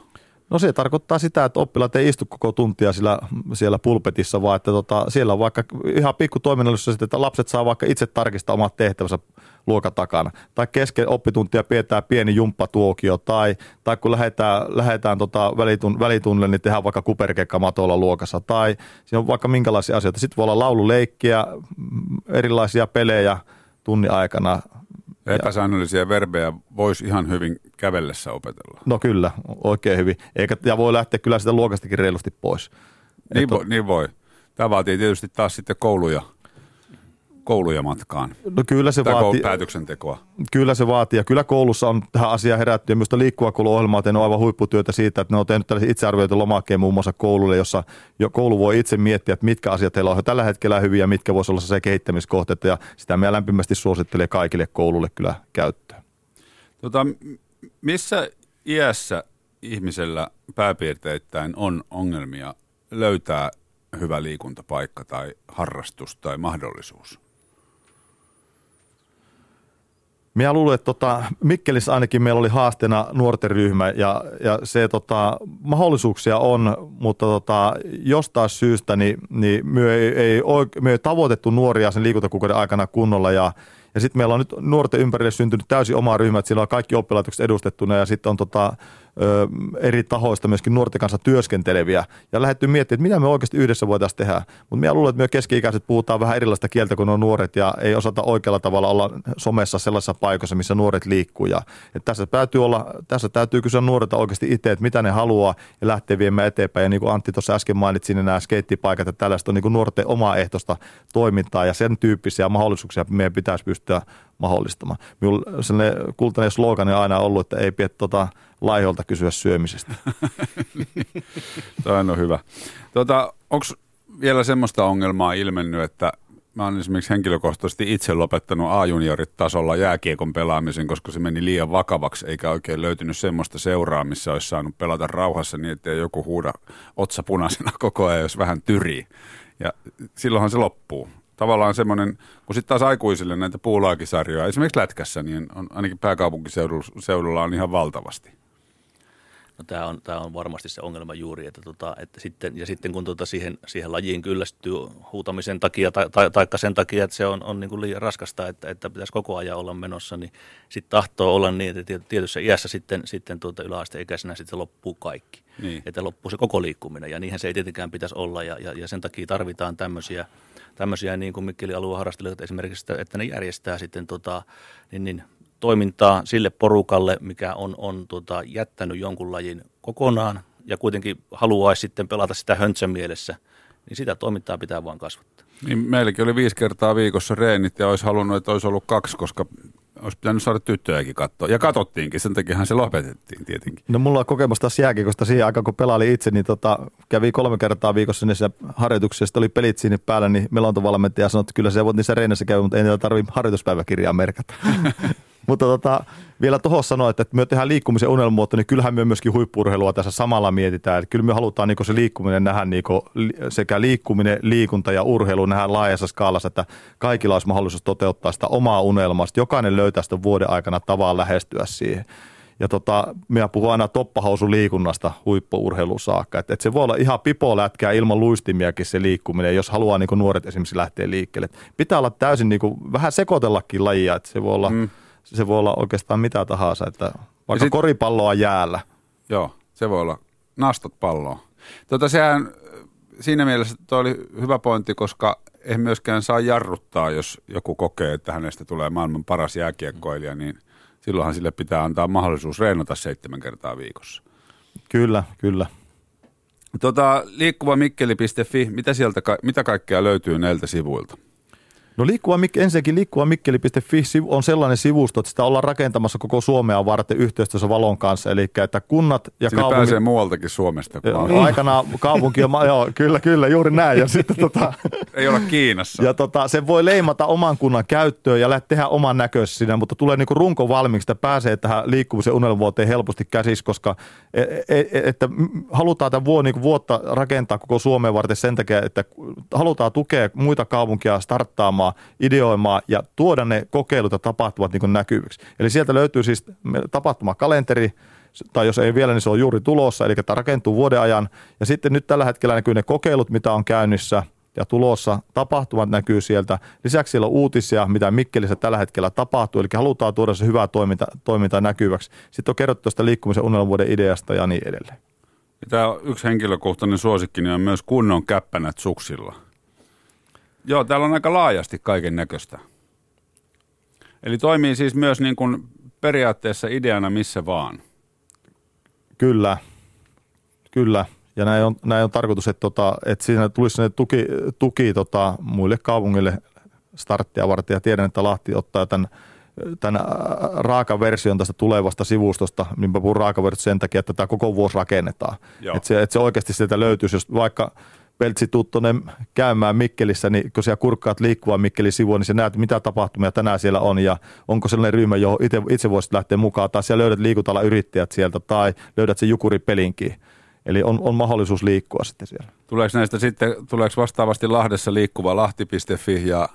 No se tarkoittaa sitä, että oppilaat ei istu koko tuntia siellä, siellä pulpetissa, vaan että tota, siellä on vaikka ihan pikku toiminnallisuus, että lapset saa vaikka itse tarkistaa omat tehtävänsä luokan takana. Tai kesken oppituntia pidetään pieni jumppatuokio, tai, tai kun lähdetään, lähdetään tota välitun, välitunnille, niin tehdään vaikka kuperkekka matolla luokassa, tai siinä on vaikka minkälaisia asioita. Sitten voi olla laululeikkiä, erilaisia pelejä tunnin aikana. Epäsäännöllisiä verbejä voisi ihan hyvin kävellessä opetella. No kyllä, oikein hyvin. Eikä, ja voi lähteä kyllä sitä luokastakin reilusti pois. Niin, voi, niin voi. Tämä vaatii tietysti taas sitten kouluja kouluja matkaan? No kyllä se tai vaatii. päätöksentekoa? Kyllä se vaatii ja kyllä koulussa on tähän asiaan herätty ja minusta liikkuvakouluohjelma on tehnyt aivan huipputyötä siitä, että ne on tehnyt tällaisen itsearvioitu lomakkeen muun muassa koululle, jossa jo koulu voi itse miettiä, että mitkä asiat heillä on tällä hetkellä hyviä ja mitkä voisi olla se kehittämiskohteita ja sitä me lämpimästi suosittelen kaikille koululle kyllä käyttöön. Tota, missä iässä ihmisellä pääpiirteittäin on ongelmia löytää hyvä liikuntapaikka tai harrastus tai mahdollisuus? Minä luulen, että tota, Mikkelissä ainakin meillä oli haasteena nuorten ryhmä ja, ja se tota, mahdollisuuksia on, mutta tota, jostain syystä niin, niin me ei, ei, me ei tavoitettu nuoria sen liikuntakuukauden aikana kunnolla ja ja sitten meillä on nyt nuorten ympärille syntynyt täysin oma ryhmä, että siellä on kaikki oppilaitokset edustettuna ja sitten on tota, eri tahoista myöskin nuorten kanssa työskenteleviä. Ja lähdetty miettimään, että mitä me oikeasti yhdessä voitaisiin tehdä. Mutta minä luulen, että me keski-ikäiset puhutaan vähän erilaista kieltä kuin on nuoret ja ei osata oikealla tavalla olla somessa sellaisessa paikassa, missä nuoret liikkuu. Ja, että tässä, täytyy olla, tässä täytyy kysyä nuorilta oikeasti itse, että mitä ne haluaa ja lähteä viemään eteenpäin. Ja niin kuin Antti tuossa äsken mainitsi, niin nämä skeittipaikat ja tällaista on niin kuin nuorten omaehtoista toimintaa ja sen tyyppisiä mahdollisuuksia meidän pitäisi pystyä mahdollistamaan. Minulla sellainen kultainen slogan on aina ollut, että ei pidä tota laiholta kysyä syömisestä. Tämä on hyvä. Tuota, Onko vielä semmoista ongelmaa ilmennyt, että mä olen esimerkiksi henkilökohtaisesti itse lopettanut A-juniorit tasolla jääkiekon pelaamisen, koska se meni liian vakavaksi, eikä oikein löytynyt semmoista seuraa, missä olisi saanut pelata rauhassa niin, että joku huuda otsapunaisena koko ajan, jos vähän tyrii. Ja silloinhan se loppuu tavallaan semmoinen, kun sitten taas aikuisille näitä puulaakisarjoja, esimerkiksi Lätkässä, niin on, ainakin pääkaupunkiseudulla on ihan valtavasti. No, tämä, on, tämä on varmasti se ongelma juuri, että, tota, että sitten, ja sitten kun tota siihen, siihen lajiin kyllästyy huutamisen takia tai, tai taikka sen takia, että se on, on niin kuin liian raskasta, että, että pitäisi koko ajan olla menossa, niin sitten tahtoo olla niin, että tietyssä iässä sitten, sitten tuota yläasteikäisenä sitten loppuu kaikki. Niin. Että loppuu se koko liikkuminen, ja niinhän se ei tietenkään pitäisi olla, ja, ja, ja sen takia tarvitaan tämmöisiä – tämmöisiä niin kuin Mikkeli alueharrastelijat esimerkiksi, että ne järjestää sitten tota, niin, niin, toimintaa sille porukalle, mikä on, on tota, jättänyt jonkun lajin kokonaan ja kuitenkin haluaisi sitten pelata sitä höntsän mielessä, niin sitä toimintaa pitää vaan kasvattaa. Niin meilläkin oli viisi kertaa viikossa reenit ja olisi halunnut, että olisi ollut kaksi, koska olisi pitänyt saada tyttöjäkin katsoa. Ja katsottiinkin, sen takiahan se lopetettiin tietenkin. No mulla on kokemus taas jääkiekosta siihen aikaan, kun pelaali itse, niin tota, kävi kolme kertaa viikossa niissä harjoituksissa, oli pelit siinä päällä, niin melontovalmentaja sanoi, että kyllä se voit niissä reenissä käydä, mutta ei niitä tarvitse harjoituspäiväkirjaa merkata. Mutta tota, vielä tuohon sanoa, että me tehdään liikkumisen unelmuoto, niin kyllähän me myöskin huippurheilua tässä samalla mietitään. Että kyllä me halutaan niin se liikkuminen nähdä niin sekä liikkuminen, liikunta ja urheilu nähdä laajassa skaalassa, että kaikilla olisi mahdollisuus toteuttaa sitä omaa unelmaa. Jokainen löytää sitä vuoden aikana tavan lähestyä siihen. Ja tota, minä puhun aina toppahousuliikunnasta huippuurheiluun saakka. Että et se voi olla ihan pipolätkää ilman luistimiakin se liikkuminen, jos haluaa niin nuoret esimerkiksi lähteä liikkeelle. Et pitää olla täysin niin kuin, vähän sekoitellakin lajia, että se voi olla mm se voi olla oikeastaan mitä tahansa, että vaikka sit, koripalloa jäällä. Joo, se voi olla nastot palloa. Tota, sehän, siinä mielessä toi oli hyvä pointti, koska ei myöskään saa jarruttaa, jos joku kokee, että hänestä tulee maailman paras jääkiekkoilija, niin silloinhan sille pitää antaa mahdollisuus reenata seitsemän kertaa viikossa. Kyllä, kyllä. Tota, liikkuvamikkeli.fi, mitä, sieltä, mitä kaikkea löytyy näiltä sivuilta? No liikkuva, ensinnäkin liikkuvamikkeli.fi on sellainen sivusto, että sitä ollaan rakentamassa koko Suomea varten yhteistyössä Valon kanssa. Eli että kunnat ja Sinne kaupunki... pääsee muualtakin Suomesta. Aikana kaupunki on, joo, kyllä, kyllä, juuri näin. Ja sitten, tota, Ei olla Kiinassa. Ja tota, se voi leimata oman kunnan käyttöön ja tehdä oman näköistä siinä, mutta tulee niin runko valmiiksi, että pääsee tähän liikkumisen unelmuvuoteen helposti käsissä, koska e, e, e, että halutaan tämän vuo, niin vuotta rakentaa koko Suomeen varten sen takia, että halutaan tukea muita kaupunkia starttaamaan luomaan, ideoimaan ja tuoda ne kokeilut ja tapahtumat niin näkyviksi. Eli sieltä löytyy siis tapahtumakalenteri, tai jos ei vielä, niin se on juuri tulossa, eli tämä rakentuu vuoden ajan. Ja sitten nyt tällä hetkellä näkyy ne kokeilut, mitä on käynnissä ja tulossa, tapahtumat näkyy sieltä. Lisäksi siellä on uutisia, mitä Mikkelissä tällä hetkellä tapahtuu, eli halutaan tuoda se hyvää toiminta, toiminta näkyväksi. Sitten on kerrottu tuosta liikkumisen unelmuuden ideasta ja niin edelleen. Tämä yksi henkilökohtainen suosikki, niin on myös kunnon käppänät suksilla. Joo, täällä on aika laajasti kaiken näköistä. Eli toimii siis myös niin kuin periaatteessa ideana missä vaan. Kyllä, kyllä. Ja näin on, näin on tarkoitus, että, tota, että siinä tulisi tuki, tuki tota, muille kaupungille starttia varten. Ja tiedän, että Lahti ottaa tämän, tämän raakaversion tästä tulevasta sivustosta. Niin mä puhun raakaversiosta sen takia, että tämä koko vuosi rakennetaan. Että se, että se oikeasti sieltä löytyisi, jos vaikka – Peltsi tuonne käymään Mikkelissä, niin kun siellä kurkkaat liikkuvaa Mikkelin sivua, niin sä näet, mitä tapahtumia tänään siellä on ja onko sellainen ryhmä, johon itse, itse voisit lähteä mukaan, tai siellä löydät liikutalla yrittäjät sieltä tai löydät sen jukuripelinkin. Eli on, on mahdollisuus liikkua sitten siellä. Tuleeko näistä sitten, tuleeko vastaavasti Lahdessa liikkuva lahti.fi ja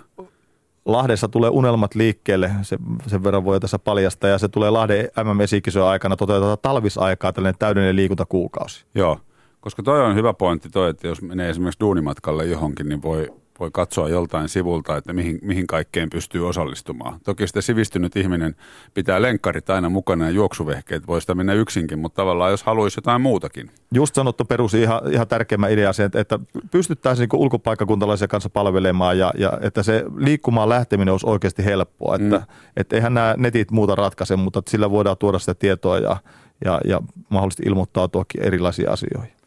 Lahdessa tulee unelmat liikkeelle, se, sen verran voi tässä paljastaa, ja se tulee Lahden mm aikana toteutetaan talvisaikaa tällainen täydellinen liikuntakuukausi. Joo. Koska toi on hyvä pointti toi, että jos menee esimerkiksi duunimatkalle johonkin, niin voi, voi katsoa joltain sivulta, että mihin, mihin kaikkeen pystyy osallistumaan. Toki sitä sivistynyt ihminen pitää lenkkarit aina mukana ja juoksuvehkeet, voi sitä mennä yksinkin, mutta tavallaan jos haluaisi jotain muutakin. Just sanottu perus ihan, ihan tärkeimmä idea se, että pystyttäisiin niin ulkopaikkakuntalaisia kanssa palvelemaan ja, ja että se liikkumaan lähteminen olisi oikeasti helppoa. Että, mm. että eihän nämä netit muuta ratkaise, mutta sillä voidaan tuoda sitä tietoa ja, ja, ja mahdollisesti ilmoittautuakin erilaisiin asioihin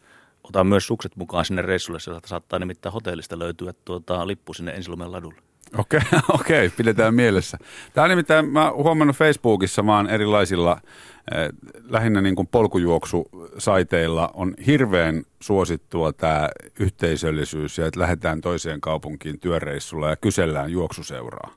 otan myös sukset mukaan sinne reissulle, sieltä saattaa nimittäin hotellista löytyä tuota, lippu sinne Ensilumen ladulle. Okei, okay, okay, pidetään mielessä. Tämä on nimittäin, mä huomannut Facebookissa vaan erilaisilla, eh, lähinnä niin kuin polkujuoksusaiteilla on hirveän suosittua tämä yhteisöllisyys ja että lähdetään toiseen kaupunkiin työreissulla ja kysellään juoksuseuraa.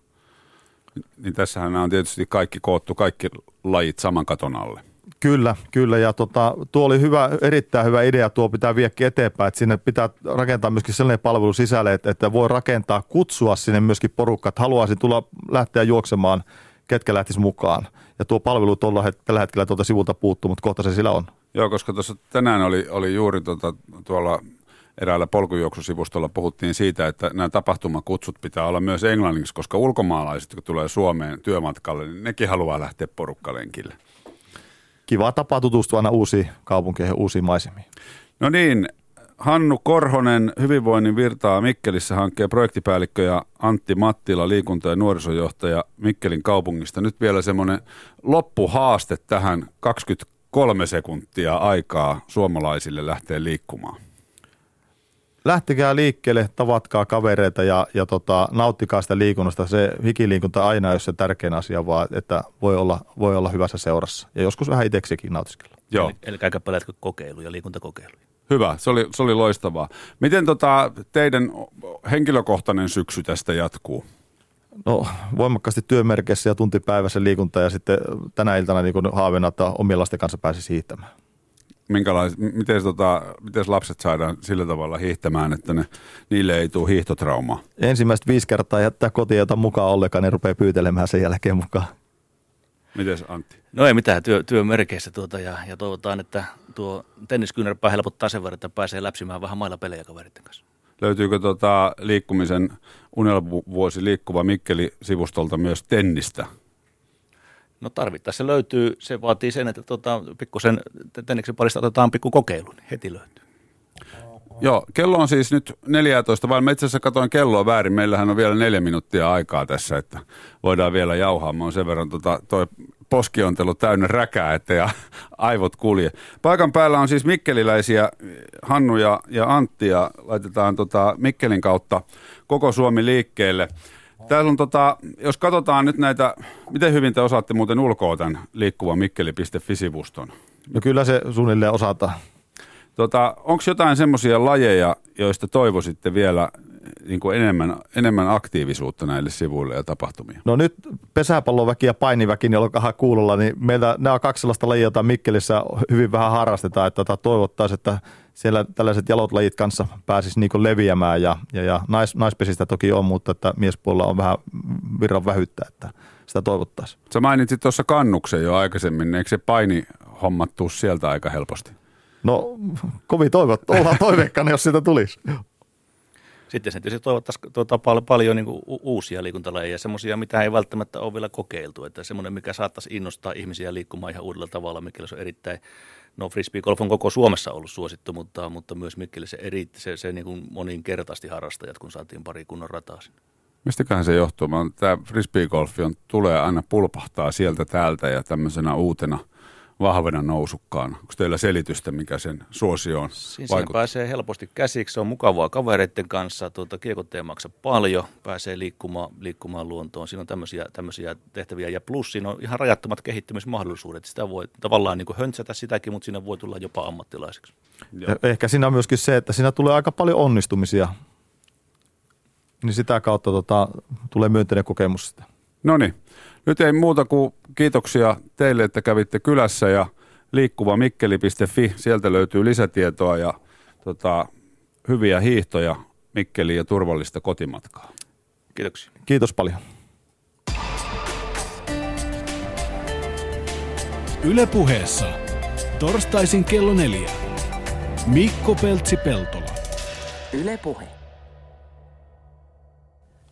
Niin tässähän on tietysti kaikki koottu, kaikki lajit saman katon alle. Kyllä, kyllä. Ja tota, tuo oli hyvä, erittäin hyvä idea. Tuo pitää viedä eteenpäin. Että sinne pitää rakentaa myöskin sellainen palvelu sisälle, että, että voi rakentaa, kutsua sinne myöskin porukka, että haluaisin tulla lähteä juoksemaan, ketkä lähtisi mukaan. Ja tuo palvelu tuolla, tällä hetkellä tuolta sivulta puuttuu, mutta kohta se sillä on. Joo, koska tuossa tänään oli, oli juuri tuota, tuolla eräällä polkujuoksusivustolla puhuttiin siitä, että nämä tapahtumakutsut pitää olla myös englanniksi, koska ulkomaalaiset, kun tulee Suomeen työmatkalle, niin nekin haluaa lähteä porukkalenkille kiva tapa tutustua aina uusiin kaupunkeihin uusiin maisemiin. No niin, Hannu Korhonen, Hyvinvoinnin virtaa Mikkelissä hankkeen projektipäällikkö ja Antti Mattila, liikunta- ja nuorisojohtaja Mikkelin kaupungista. Nyt vielä semmoinen loppuhaaste tähän 23 sekuntia aikaa suomalaisille lähteä liikkumaan lähtekää liikkeelle, tavatkaa kavereita ja, ja tota, nauttikaa sitä liikunnasta. Se hikiliikunta aina ei ole se tärkein asia, vaan että voi olla, voi olla hyvässä seurassa. Ja joskus vähän itseksikin nautiskella. Joo. Eli, eli aika paljon kokeiluja, liikuntakokeiluja. Hyvä, se oli, se oli loistavaa. Miten tota, teidän henkilökohtainen syksy tästä jatkuu? No voimakkaasti työmerkeissä ja tuntipäivässä liikunta ja sitten tänä iltana niin haaveena, että omien lasten kanssa pääsisi hiihtämään minkälais, miten, tota, miten lapset saadaan sillä tavalla hiihtämään, että ne, niille ei tule hiihtotraumaa? Ensimmäistä viisi kertaa jättää kotiin jota mukaan ollenkaan, ne rupeaa pyytelemään sen jälkeen mukaan. Miten Antti? No ei mitään, työ, työmerkeissä tuota ja, ja toivotaan, että tuo tenniskyynärpää helpottaa sen verran, että pääsee läpsimään vähän mailla pelejä kaveritten kanssa. Löytyykö tuota liikkumisen unelvuosi liikkuva Mikkeli-sivustolta myös tennistä? No tarvittaessa se löytyy, se vaatii sen, että tota, pikkusen tenniksen parista otetaan pikku kokeilu, niin heti löytyy. Joo, kello on siis nyt 14, vaan mä itse asiassa katsoin kelloa väärin. Meillähän on vielä neljä minuuttia aikaa tässä, että voidaan vielä jauhaa. Mä oon sen verran tota, toi poskiontelu täynnä räkää, että ja aivot kulje. Paikan päällä on siis mikkeliläisiä Hannu ja, ja Antti ja laitetaan tota Mikkelin kautta koko Suomi liikkeelle. Täällä on tota, jos katsotaan nyt näitä, miten hyvin te osaatte muuten ulkoa tämän liikkuva mikkeli.fi-sivuston? No kyllä se suunnilleen osataan. Tota, Onko jotain semmoisia lajeja, joista toivoisitte vielä niin kuin enemmän, enemmän aktiivisuutta näille sivuille ja tapahtumia? No nyt pesäpalloväki ja painiväki, niin olkaa kuulolla, niin meillä nämä on kaksi sellaista lajia, joita Mikkelissä hyvin vähän harrastetaan, että toivottaisiin, että siellä tällaiset jalot lajit kanssa pääsisi niin leviämään ja, ja, ja nais, naispesistä toki on, mutta että miespuolella on vähän virran vähyttä, että sitä toivottaisiin. Sä mainitsit tuossa kannuksen jo aikaisemmin, eikö se paini hommattua sieltä aika helposti? No kovin toivot, ollaan toiveikkaana, jos sitä tulisi. Sitten se tietysti toivottaisiin tuota, paljon, paljon niin uusia liikuntalajeja, semmoisia, mitä ei välttämättä ole vielä kokeiltu. Että semmoinen, mikä saattaisi innostaa ihmisiä liikkumaan ihan uudella tavalla, mikä se on erittäin, no frisbeegolf on koko Suomessa ollut suosittu, mutta, mutta myös Mikkeli se, eri, se, se niin kuin moninkertaisesti harrastajat, kun saatiin pari kunnon rataa sinne. Mistäköhän se johtuu? Tämä frisbeegolfi on, tulee aina pulpahtaa sieltä täältä ja tämmöisenä uutena – vahvana nousukkaan. Onko teillä selitystä, mikä sen suosio on? Siinä vaikuttaa? pääsee helposti käsiksi, se on mukavaa kavereiden kanssa, tuota, kiekot ei maksa paljon, pääsee liikkumaan, liikkumaan luontoon, siinä on tämmöisiä, tämmöisiä tehtäviä ja plus siinä on ihan rajattomat kehittymismahdollisuudet, sitä voi tavallaan niin höntsätä sitäkin, mutta siinä voi tulla jopa ammattilaiseksi. Ja ehkä siinä on myöskin se, että siinä tulee aika paljon onnistumisia, niin sitä kautta tota, tulee myönteinen kokemus sitä. No niin, nyt ei muuta kuin kiitoksia teille, että kävitte kylässä ja liikkuva-mikkeli.fi, sieltä löytyy lisätietoa ja tota, hyviä hiihtoja Mikkeliin ja turvallista kotimatkaa. Kiitoksia. Kiitos paljon. Ylepuheessa torstaisin kello neljä. Mikko Peltsi-Peltola. Ylepuhe.